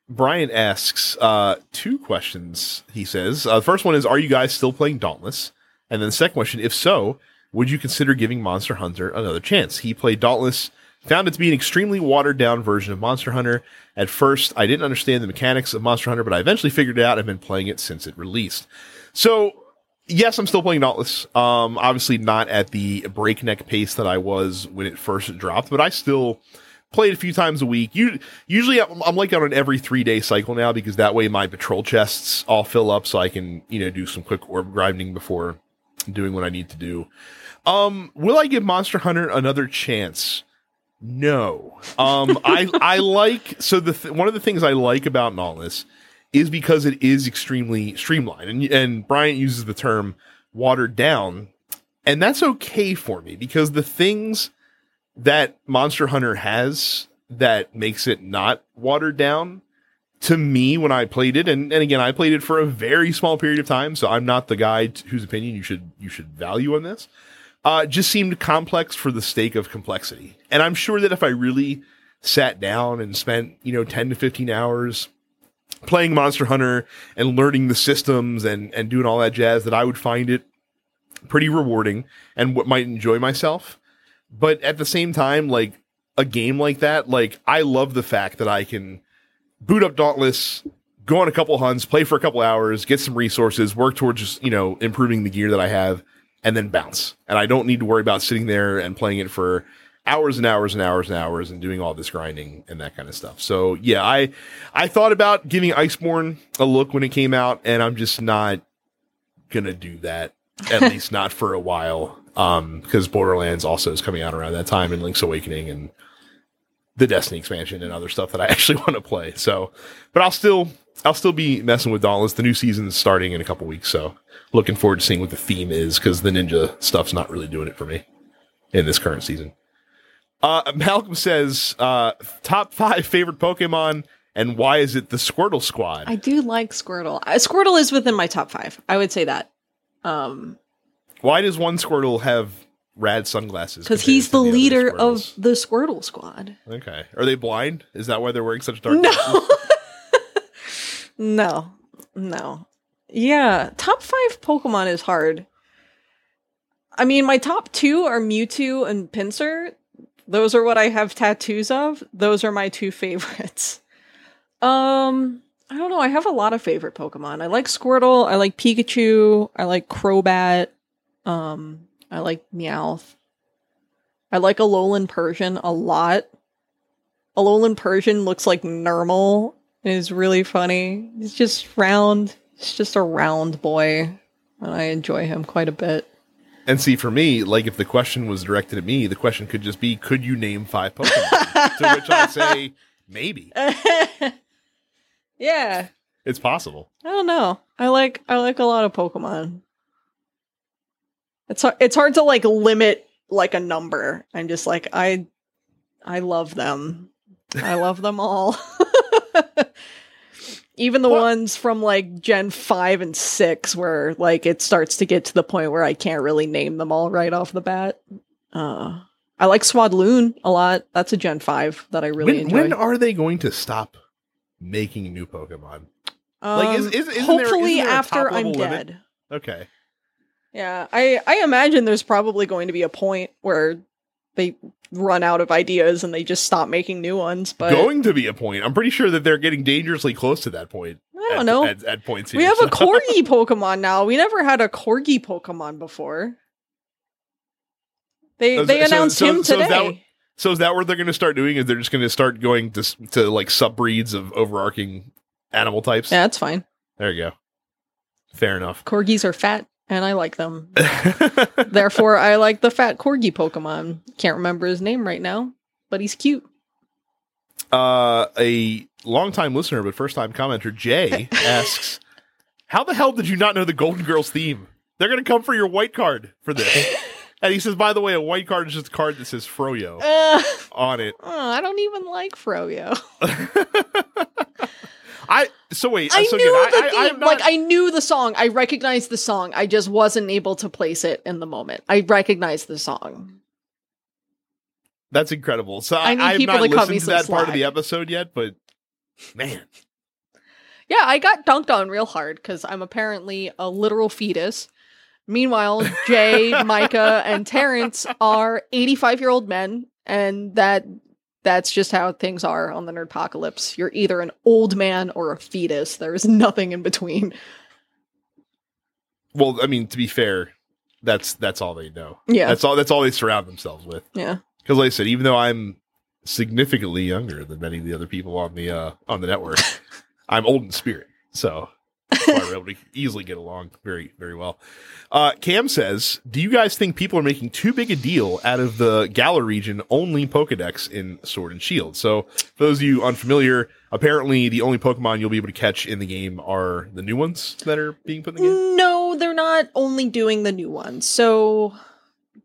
Speaker 1: Brian asks uh, two questions. He says, uh, the first one is, "Are you guys still playing Dauntless?" And then the second question, if so, would you consider giving Monster Hunter another chance? He played Dauntless, found it to be an extremely watered down version of Monster Hunter. At first, I didn't understand the mechanics of Monster Hunter, but I eventually figured it out. I've been playing it since it released. So, yes, I'm still playing Dauntless. Um, obviously not at the breakneck pace that I was when it first dropped, but I still play it a few times a week. You, usually I'm, I'm like on an every three day cycle now because that way my patrol chests all fill up so I can, you know, do some quick orb grinding before doing what I need to do. Um, will I give Monster Hunter another chance? No. Um, I I like so the th- one of the things I like about Dauntless is because it is extremely streamlined, and and Brian uses the term watered down, and that's okay for me because the things that Monster Hunter has that makes it not watered down to me when I played it, and, and again, I played it for a very small period of time, so I'm not the guy t- whose opinion you should you should value on this. Uh, just seemed complex for the sake of complexity, and I'm sure that if I really sat down and spent you know 10 to 15 hours playing Monster Hunter and learning the systems and and doing all that jazz, that I would find it pretty rewarding and what might enjoy myself. But at the same time, like a game like that, like I love the fact that I can boot up Dauntless, go on a couple hunts, play for a couple hours, get some resources, work towards just, you know improving the gear that I have, and then bounce. And I don't need to worry about sitting there and playing it for hours and hours and hours and hours and doing all this grinding and that kind of stuff. So yeah, I I thought about giving Iceborne a look when it came out, and I'm just not gonna do that. At least not for a while. Um, because Borderlands also is coming out around that time and Link's Awakening and the Destiny expansion and other stuff that I actually want to play. So, but I'll still I'll still be messing with Dauntless. The new season is starting in a couple weeks, so looking forward to seeing what the theme is because the ninja stuff's not really doing it for me in this current season. Uh, Malcolm says uh, top five favorite Pokemon and why is it the Squirtle Squad?
Speaker 2: I do like Squirtle. Squirtle is within my top five. I would say that. Um,
Speaker 1: why does one Squirtle have rad sunglasses?
Speaker 2: because he's
Speaker 1: to
Speaker 2: the leader of the Squirtle Squad.
Speaker 1: Okay, are they blind? Is that why they're wearing such dark?
Speaker 2: No. no. No. Yeah. Top five Pokemon is hard. I mean, my top two are Mewtwo and Pinsir. Those are what I have tattoos of. Those are my two favorites. Um, I don't know. I have a lot of favorite Pokemon. I like Squirtle. I like Pikachu. I like Crobat. Um, I like Meowth. I like Alolan Persian a lot. Alolan Persian looks like normal. It is really funny. He's just round. He's just a round boy. And I enjoy him quite a bit.
Speaker 1: And see, for me, like if the question was directed at me, the question could just be, "Could you name five Pokemon?" to which I say, maybe
Speaker 2: yeah.
Speaker 1: it's possible.
Speaker 2: I don't know. I like I like a lot of Pokemon. It's har- it's hard to like limit like a number. I'm just like I I love them. I love them all. Even the
Speaker 1: What-
Speaker 2: ones from like Gen 5 and 6 where like it starts to get to the point where I can't really name them all right off the bat. Uh I like Swadloon a lot. That's a Gen 5 that I really
Speaker 1: when,
Speaker 2: enjoy.
Speaker 1: when are they going to stop making new Pokemon? like, is-
Speaker 2: Um,
Speaker 1: is- there-
Speaker 2: hopefully
Speaker 1: there
Speaker 2: after I'm
Speaker 1: limit?
Speaker 2: dead.
Speaker 1: Okay,
Speaker 2: Yeah, I I imagine there's probably going to be a point where they run out of ideas and they just stop making new ones. But
Speaker 1: going to be a point. I'm pretty sure that they're getting dangerously close to that point.
Speaker 2: I don't
Speaker 1: at,
Speaker 2: know.
Speaker 1: At, at points,
Speaker 2: we
Speaker 1: here,
Speaker 2: have a corgi Pokemon now. We never had a corgi Pokemon before. They
Speaker 1: So-
Speaker 2: they
Speaker 1: so-
Speaker 2: announced
Speaker 1: so-
Speaker 2: him
Speaker 1: so is
Speaker 2: today.
Speaker 1: that- So is that what they're going to start doing? Is they're just going to start going to to like subbreeds of overarching animal types?
Speaker 2: yeah, that's fine.
Speaker 1: There you go. Fair enough.
Speaker 2: Corgis are fat, and I like them. Therefore, I like the fat corgi Pokemon. Can't remember his name right now, but he's cute.
Speaker 1: uh, a longtime listener but first time commenter Jay asks, "How the hell did you not know the Golden Girls theme? They're going to come for your white card for this." and he says, "By the way, a white card is just a card that says Froyo
Speaker 2: Uh,
Speaker 1: on it."
Speaker 2: oh, I don't even like Froyo.
Speaker 1: I so wait.
Speaker 2: I
Speaker 1: so
Speaker 2: knew
Speaker 1: again,
Speaker 2: the
Speaker 1: I,
Speaker 2: theme.
Speaker 1: I, not,
Speaker 2: like I knew the song. I recognized the song. I just wasn't able to place it in the moment. I recognized the song.
Speaker 1: that's incredible. So
Speaker 2: I
Speaker 1: I,
Speaker 2: need people
Speaker 1: not
Speaker 2: to cut
Speaker 1: listened
Speaker 2: me
Speaker 1: to that part of the episode yet, but man,
Speaker 2: Yeah, I got dunked on real hard because I'm apparently a literal fetus. Meanwhile, Jay, Micah, and Terrence are 85 year old men, and that that's just how things are on the Nerdpocalypse. You're either an old man or a fetus. There is nothing in between.
Speaker 1: well, I mean, to be fair, that's that's all they know.
Speaker 2: Yeah,
Speaker 1: That's all. That's all they surround themselves with.
Speaker 2: yeah.
Speaker 1: Because, like I said, even though I'm significantly younger than many of the other people on the uh, on the network, I'm old in spirit, so why we're able to easily get along very very well. Uh, Cam says, "Do you guys think people are making too big a deal out of the Galar region only Pokedex in Sword and Shield?" So, for those of you unfamiliar, apparently the only Pokemon you'll be able to catch in the game are the new ones that are being put in the game.
Speaker 2: No, they're not only doing the new ones. So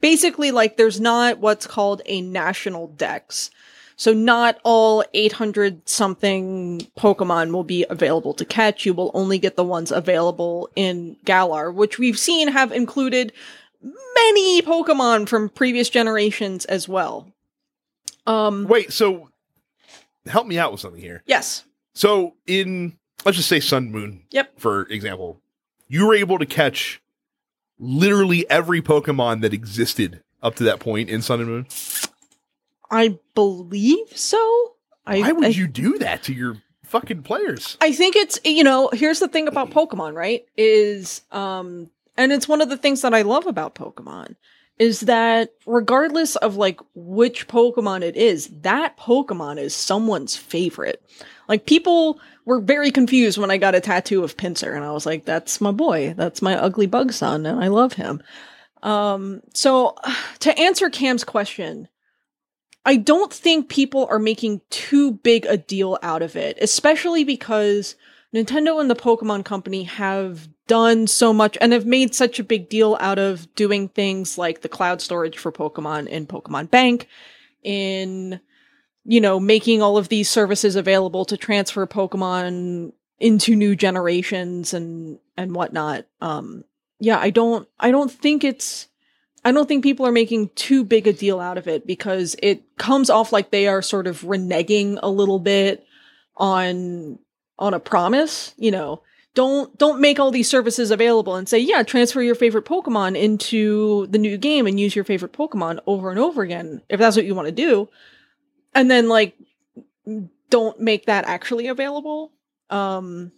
Speaker 2: basically, like, there's not what's called a national dex. So not all 800 something Pokemon will be available to catch. You will only get the ones available in Galar, which we've seen have included many Pokemon from previous generations as well. Um,
Speaker 1: Wait, so help me out with something here.
Speaker 2: yes.
Speaker 1: So in let's just say Sun Moon,
Speaker 2: Yep.
Speaker 1: for example, you were able to catch literally every Pokemon that existed up to that point in Sun and Moon.
Speaker 2: I believe so. I,
Speaker 1: Why would
Speaker 2: I,
Speaker 1: you do that to your fucking players?
Speaker 2: I think it's you know, here's the thing about Pokemon, right? Is um and it's one of the things that I love about Pokemon is that regardless of like which Pokemon it is, that Pokemon is someone's favorite. Like people were very confused when I got a tattoo of Pinsir and I was like that's my boy. That's my ugly bug son and I love him. Um so to answer Cam's question, I don't think people are making too big a deal out of it, especially because Nintendo and the Pokemon Company have done so much and have made such a big deal out of doing things like the cloud storage for Pokemon in Pokemon Bank, in, you know, making all of these services available to transfer Pokemon into new generations and and whatnot. Um yeah, I don't I don't think it's I don't think people are making too big a deal out of it because it comes off like they are sort of reneging a little bit on on a promise, you know. Don't don't make all these services available and say, "Yeah, transfer your favorite Pokemon into the new game and use your favorite Pokemon over and over again if that's what you want to do." And then like don't make that actually available. Um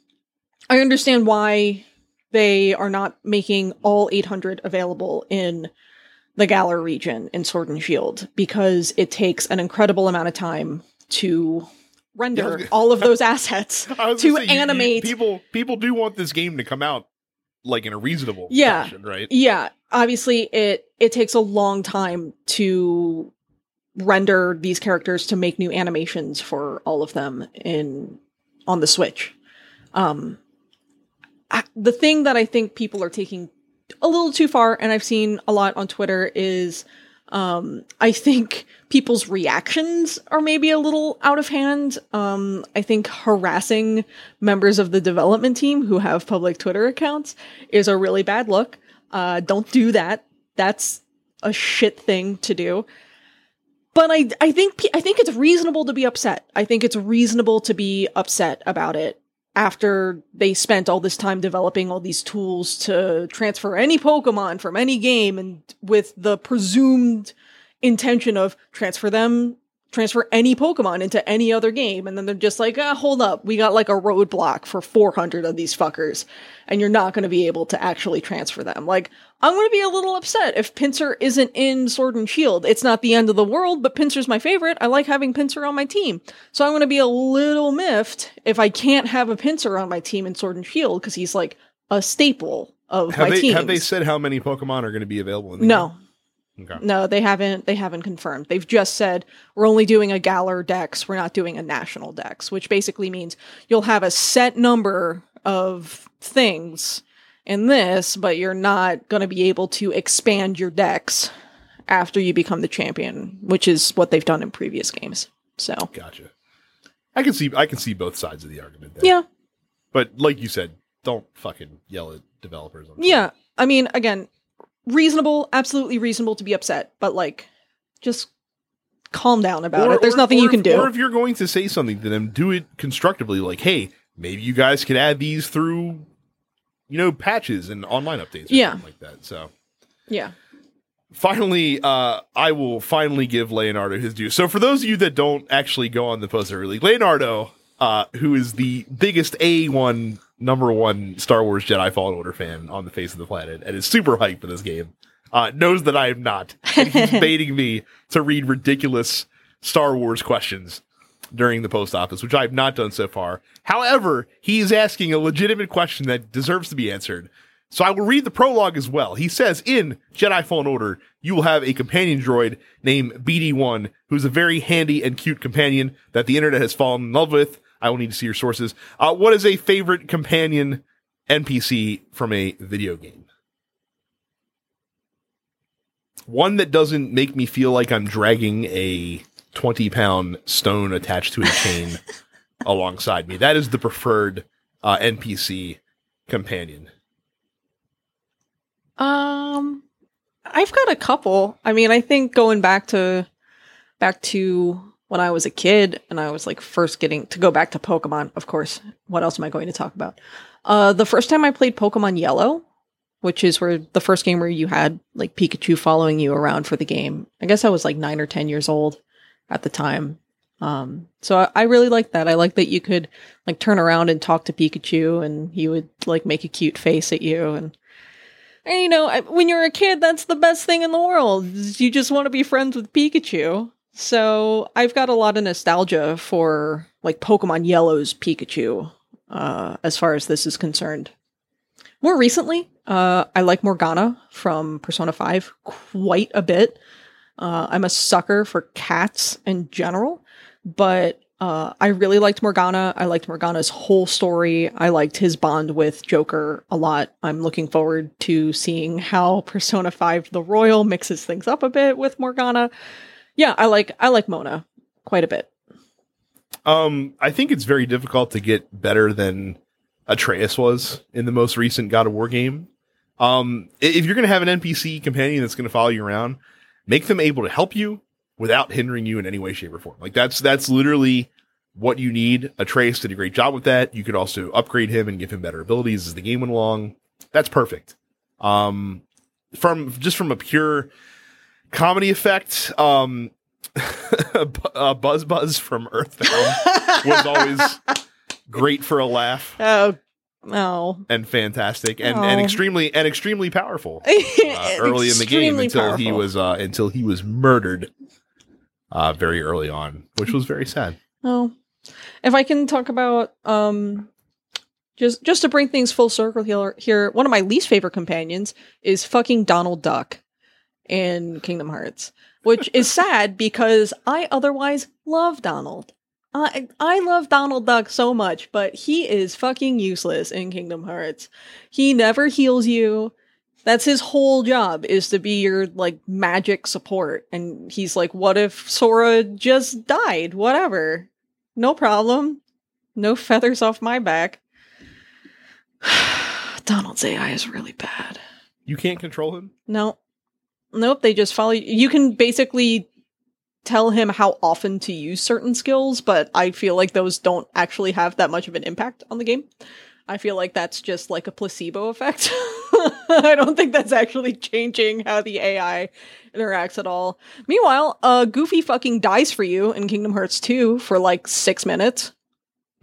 Speaker 2: I understand why they are not making all 800 available in the Galar region in Sword and Shield because it takes an incredible amount of time to render
Speaker 1: Yeah,
Speaker 2: all of those assets to
Speaker 1: say, you- you-
Speaker 2: animate.
Speaker 1: people people do want this game to come out like in a reasonable
Speaker 2: Yeah.
Speaker 1: fashion, right?
Speaker 2: yeah, obviously it it takes a long time to render these characters to make new animations for all of them in on the Switch. Um I, the thing that I think people are taking a little too far and I've seen a lot on Twitter is um I think people's reactions are maybe a little out of hand. Um I think harassing members of the development team who have public Twitter accounts is a really bad look. Uh don't do that. That's a shit thing to do. But I I think I think it's reasonable to be upset. I think it's reasonable to be upset about it after they spent all this time developing all these tools to transfer any Pokemon from any game and with the presumed intention of transfer them transfer any Pokemon into any other game and then they're just like, ah, hold up, we got like a roadblock for 400 of these fuckers and you're not going to be able to actually transfer them. Like, I'm going to be a little upset if Pinsir isn't in Sword and Shield. It's not the end of the world, but Pinsir's my favorite. I like having Pinsir on my team. So I'm going to be a little miffed if I can't have a Pinsir on my team in Sword and Shield because he's like a staple of
Speaker 1: Have
Speaker 2: my
Speaker 1: they
Speaker 2: team.
Speaker 1: have they said how many Pokemon are going to be available in the
Speaker 2: No,
Speaker 1: game? Okay.
Speaker 2: no, they haven't. They haven't confirmed. They've just said we're only doing a Galar Dex. We're not doing a national Dex, which basically means you'll have a set number of things in this, but you're not going to be able to expand your Dex after you become the champion, which is what they've done in previous games. So
Speaker 1: Gotcha. I can see I can see both sides of the argument there.
Speaker 2: yeah,
Speaker 1: But like you said, don't fucking yell at developers. On
Speaker 2: yeah. I mean, again, reasonable, absolutely reasonable to be upset, but like, just calm down about it. There's nothing you can
Speaker 1: if-
Speaker 2: do.
Speaker 1: Or if you're going to say something to them, do it constructively. Like, hey, maybe you guys could add these through, you know, patches and online updates. Or
Speaker 2: Yeah.
Speaker 1: something like that. So
Speaker 2: yeah.
Speaker 1: finally, uh, I will finally give Leonardo his due. So for those of you that don't actually go on the poster early, Leonardo, uh, who is the biggest A1 number one Star Wars Jedi Fallen Order fan on the face of the planet and is super hyped for this game, uh, knows that I am not. And he's baiting me to read ridiculous Star Wars questions during the post office, which I've not done so far. However, he is asking a legitimate question that deserves to be answered. So I will read the prologue as well. He says, in Jedi Fallen Order, you will have a companion droid named BD1, who's a very handy and cute companion that the internet has fallen in love with. I will need to see your sources. Uh, what is a favorite companion NPC from a video game? One that doesn't make me feel like I'm dragging a twenty pound stone attached to a chain alongside me. That is the preferred uh, NPC companion.
Speaker 2: Um, I've got a couple. I mean, I think going back to back to when I was a kid and I was like first getting to go back to Pokemon. Of course, what else am I going to talk about? Uh, the first time I played Pokemon Yellow, which is where the first game where you had like Pikachu following you around for the game. I guess I was like nine or ten years old at the time. Um, so I, I really like that. I like that you could like turn around and talk to Pikachu, and he would like make a cute face at you, and and you know, when you're a kid, that's the best thing in the world. You just want to be friends with Pikachu. So I've got a lot of nostalgia for like Pokemon Yellow's Pikachu, uh, as far as this is concerned. More recently, uh, I like Morgana from Persona 5 quite a bit. Uh, I'm a sucker for cats in general, but uh, I really liked Morgana. I liked Morgana's whole story. I liked his bond with Joker a lot. I'm looking forward to seeing how Persona 5 The Royal mixes things up a bit with Morgana. Yeah, I like I like Mona quite a bit.
Speaker 1: Um, I think it's very difficult to get better than Atreus was in the most recent God of War game. Um, if you're going to have an NPC companion that's going to follow you around, make them able to help you without hindering you in any way, shape, or form. Like that's that's literally what you need. Atreus did a great job with that. You could also upgrade him and give him better abilities as the game went along. That's perfect. Um, from just from a pure comedy effect, um, uh, Buzz Buzz from Earthbound was always great for a laugh
Speaker 2: oh no.
Speaker 1: and fantastic and, and
Speaker 2: Oh.
Speaker 1: extremely and extremely powerful uh, early in the game until he was uh, until he was murdered uh, very early on, which was very sad.
Speaker 2: Oh, if I can talk about um, just just to bring things full circle here, here, one of my least favorite companions is fucking Donald Duck in Kingdom Hearts, which is sad because I otherwise love Donald. I I love Donald Duck so much, but he is fucking useless in Kingdom Hearts. He never heals you. That's his whole job is to be your like magic support. And he's like, what if Sora just died? Whatever. No problem. No feathers off my back. Donald's AI is really bad.
Speaker 1: You can't control him.
Speaker 2: No. Nope, they just follow you. You can basically tell him how often to use certain skills, but I feel like those don't actually have that much of an impact on the game. I feel like that's just like a placebo effect. I don't think that's actually changing how the AI interacts at all. Meanwhile, uh Goofy fucking dies for you in Kingdom Hearts 2 for like 6 minutes.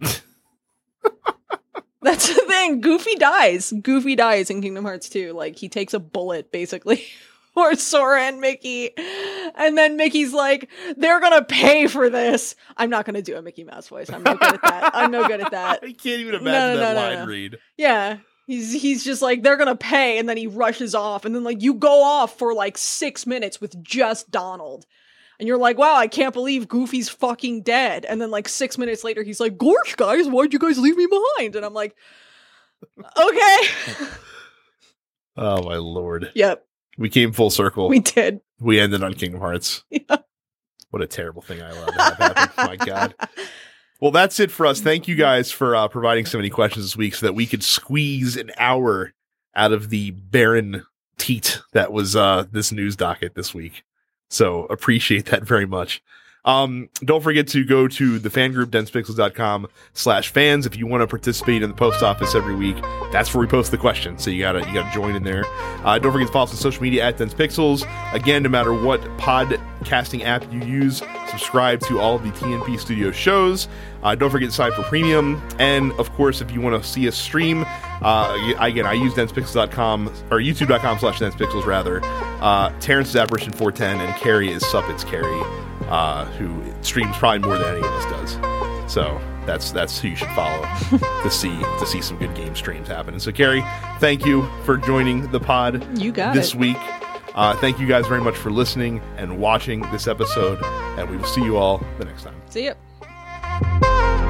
Speaker 2: That's the thing. Goofy dies. Goofy dies in Kingdom Hearts 2. Like he takes a bullet basically for Sora and Mickey. And then Mickey's like, they're gonna pay for this. I'm not gonna do a Mickey Mouse voice. I'm no good at that. I'm no good at that.
Speaker 1: I can't even
Speaker 2: No,
Speaker 1: imagine
Speaker 2: no,
Speaker 1: that
Speaker 2: no, no,
Speaker 1: line
Speaker 2: no.
Speaker 1: read.
Speaker 2: Yeah. He's he's just like, they're gonna pay, and then he rushes off, and then like you go off for like six minutes with just Donald. And you're like, wow, I can't believe Goofy's fucking dead. And then like six minutes later, he's like, Gorsh, guys, why'd you guys leave me behind? And I'm like, okay.
Speaker 1: Oh my lord!
Speaker 2: yep,
Speaker 1: We came full circle.
Speaker 2: we did.
Speaker 1: We, ended on Kingdom Hearts.
Speaker 2: Yeah.
Speaker 1: What a terrible thing I allowed to have happen. my God. Well, that's it for us. Thank you guys for uh, providing so many questions this week so that we could squeeze an hour out of the barren teat that was uh, this news docket this week. So appreciate that very much. Um, don't forget to go to the fan group, densepixels.com slash fans. If you want to participate in the post office every week, that's where we post the questions. So you gotta, you gotta join in there. Uh, don't forget to follow us on social media at densepixels. Again, no matter what podcasting app you use, subscribe to all of the TNP Studio shows. Uh, don't forget to sign for premium. And of course, if you want to see us stream, uh, again, I use densepixels.com or youtube.com slash densepixels rather. Uh, Terrence is Apparition 410 and Carrie is Suppets Carrie, uh, who streams probably more than any of us does. So that's that's who you should follow to see to see some good game streams happen. And so Carrie, thank you for joining the pod
Speaker 2: You got
Speaker 1: this
Speaker 2: it.
Speaker 1: week. Uh, thank you guys very much for listening and watching this episode, and we will see you all the next time.
Speaker 2: See ya.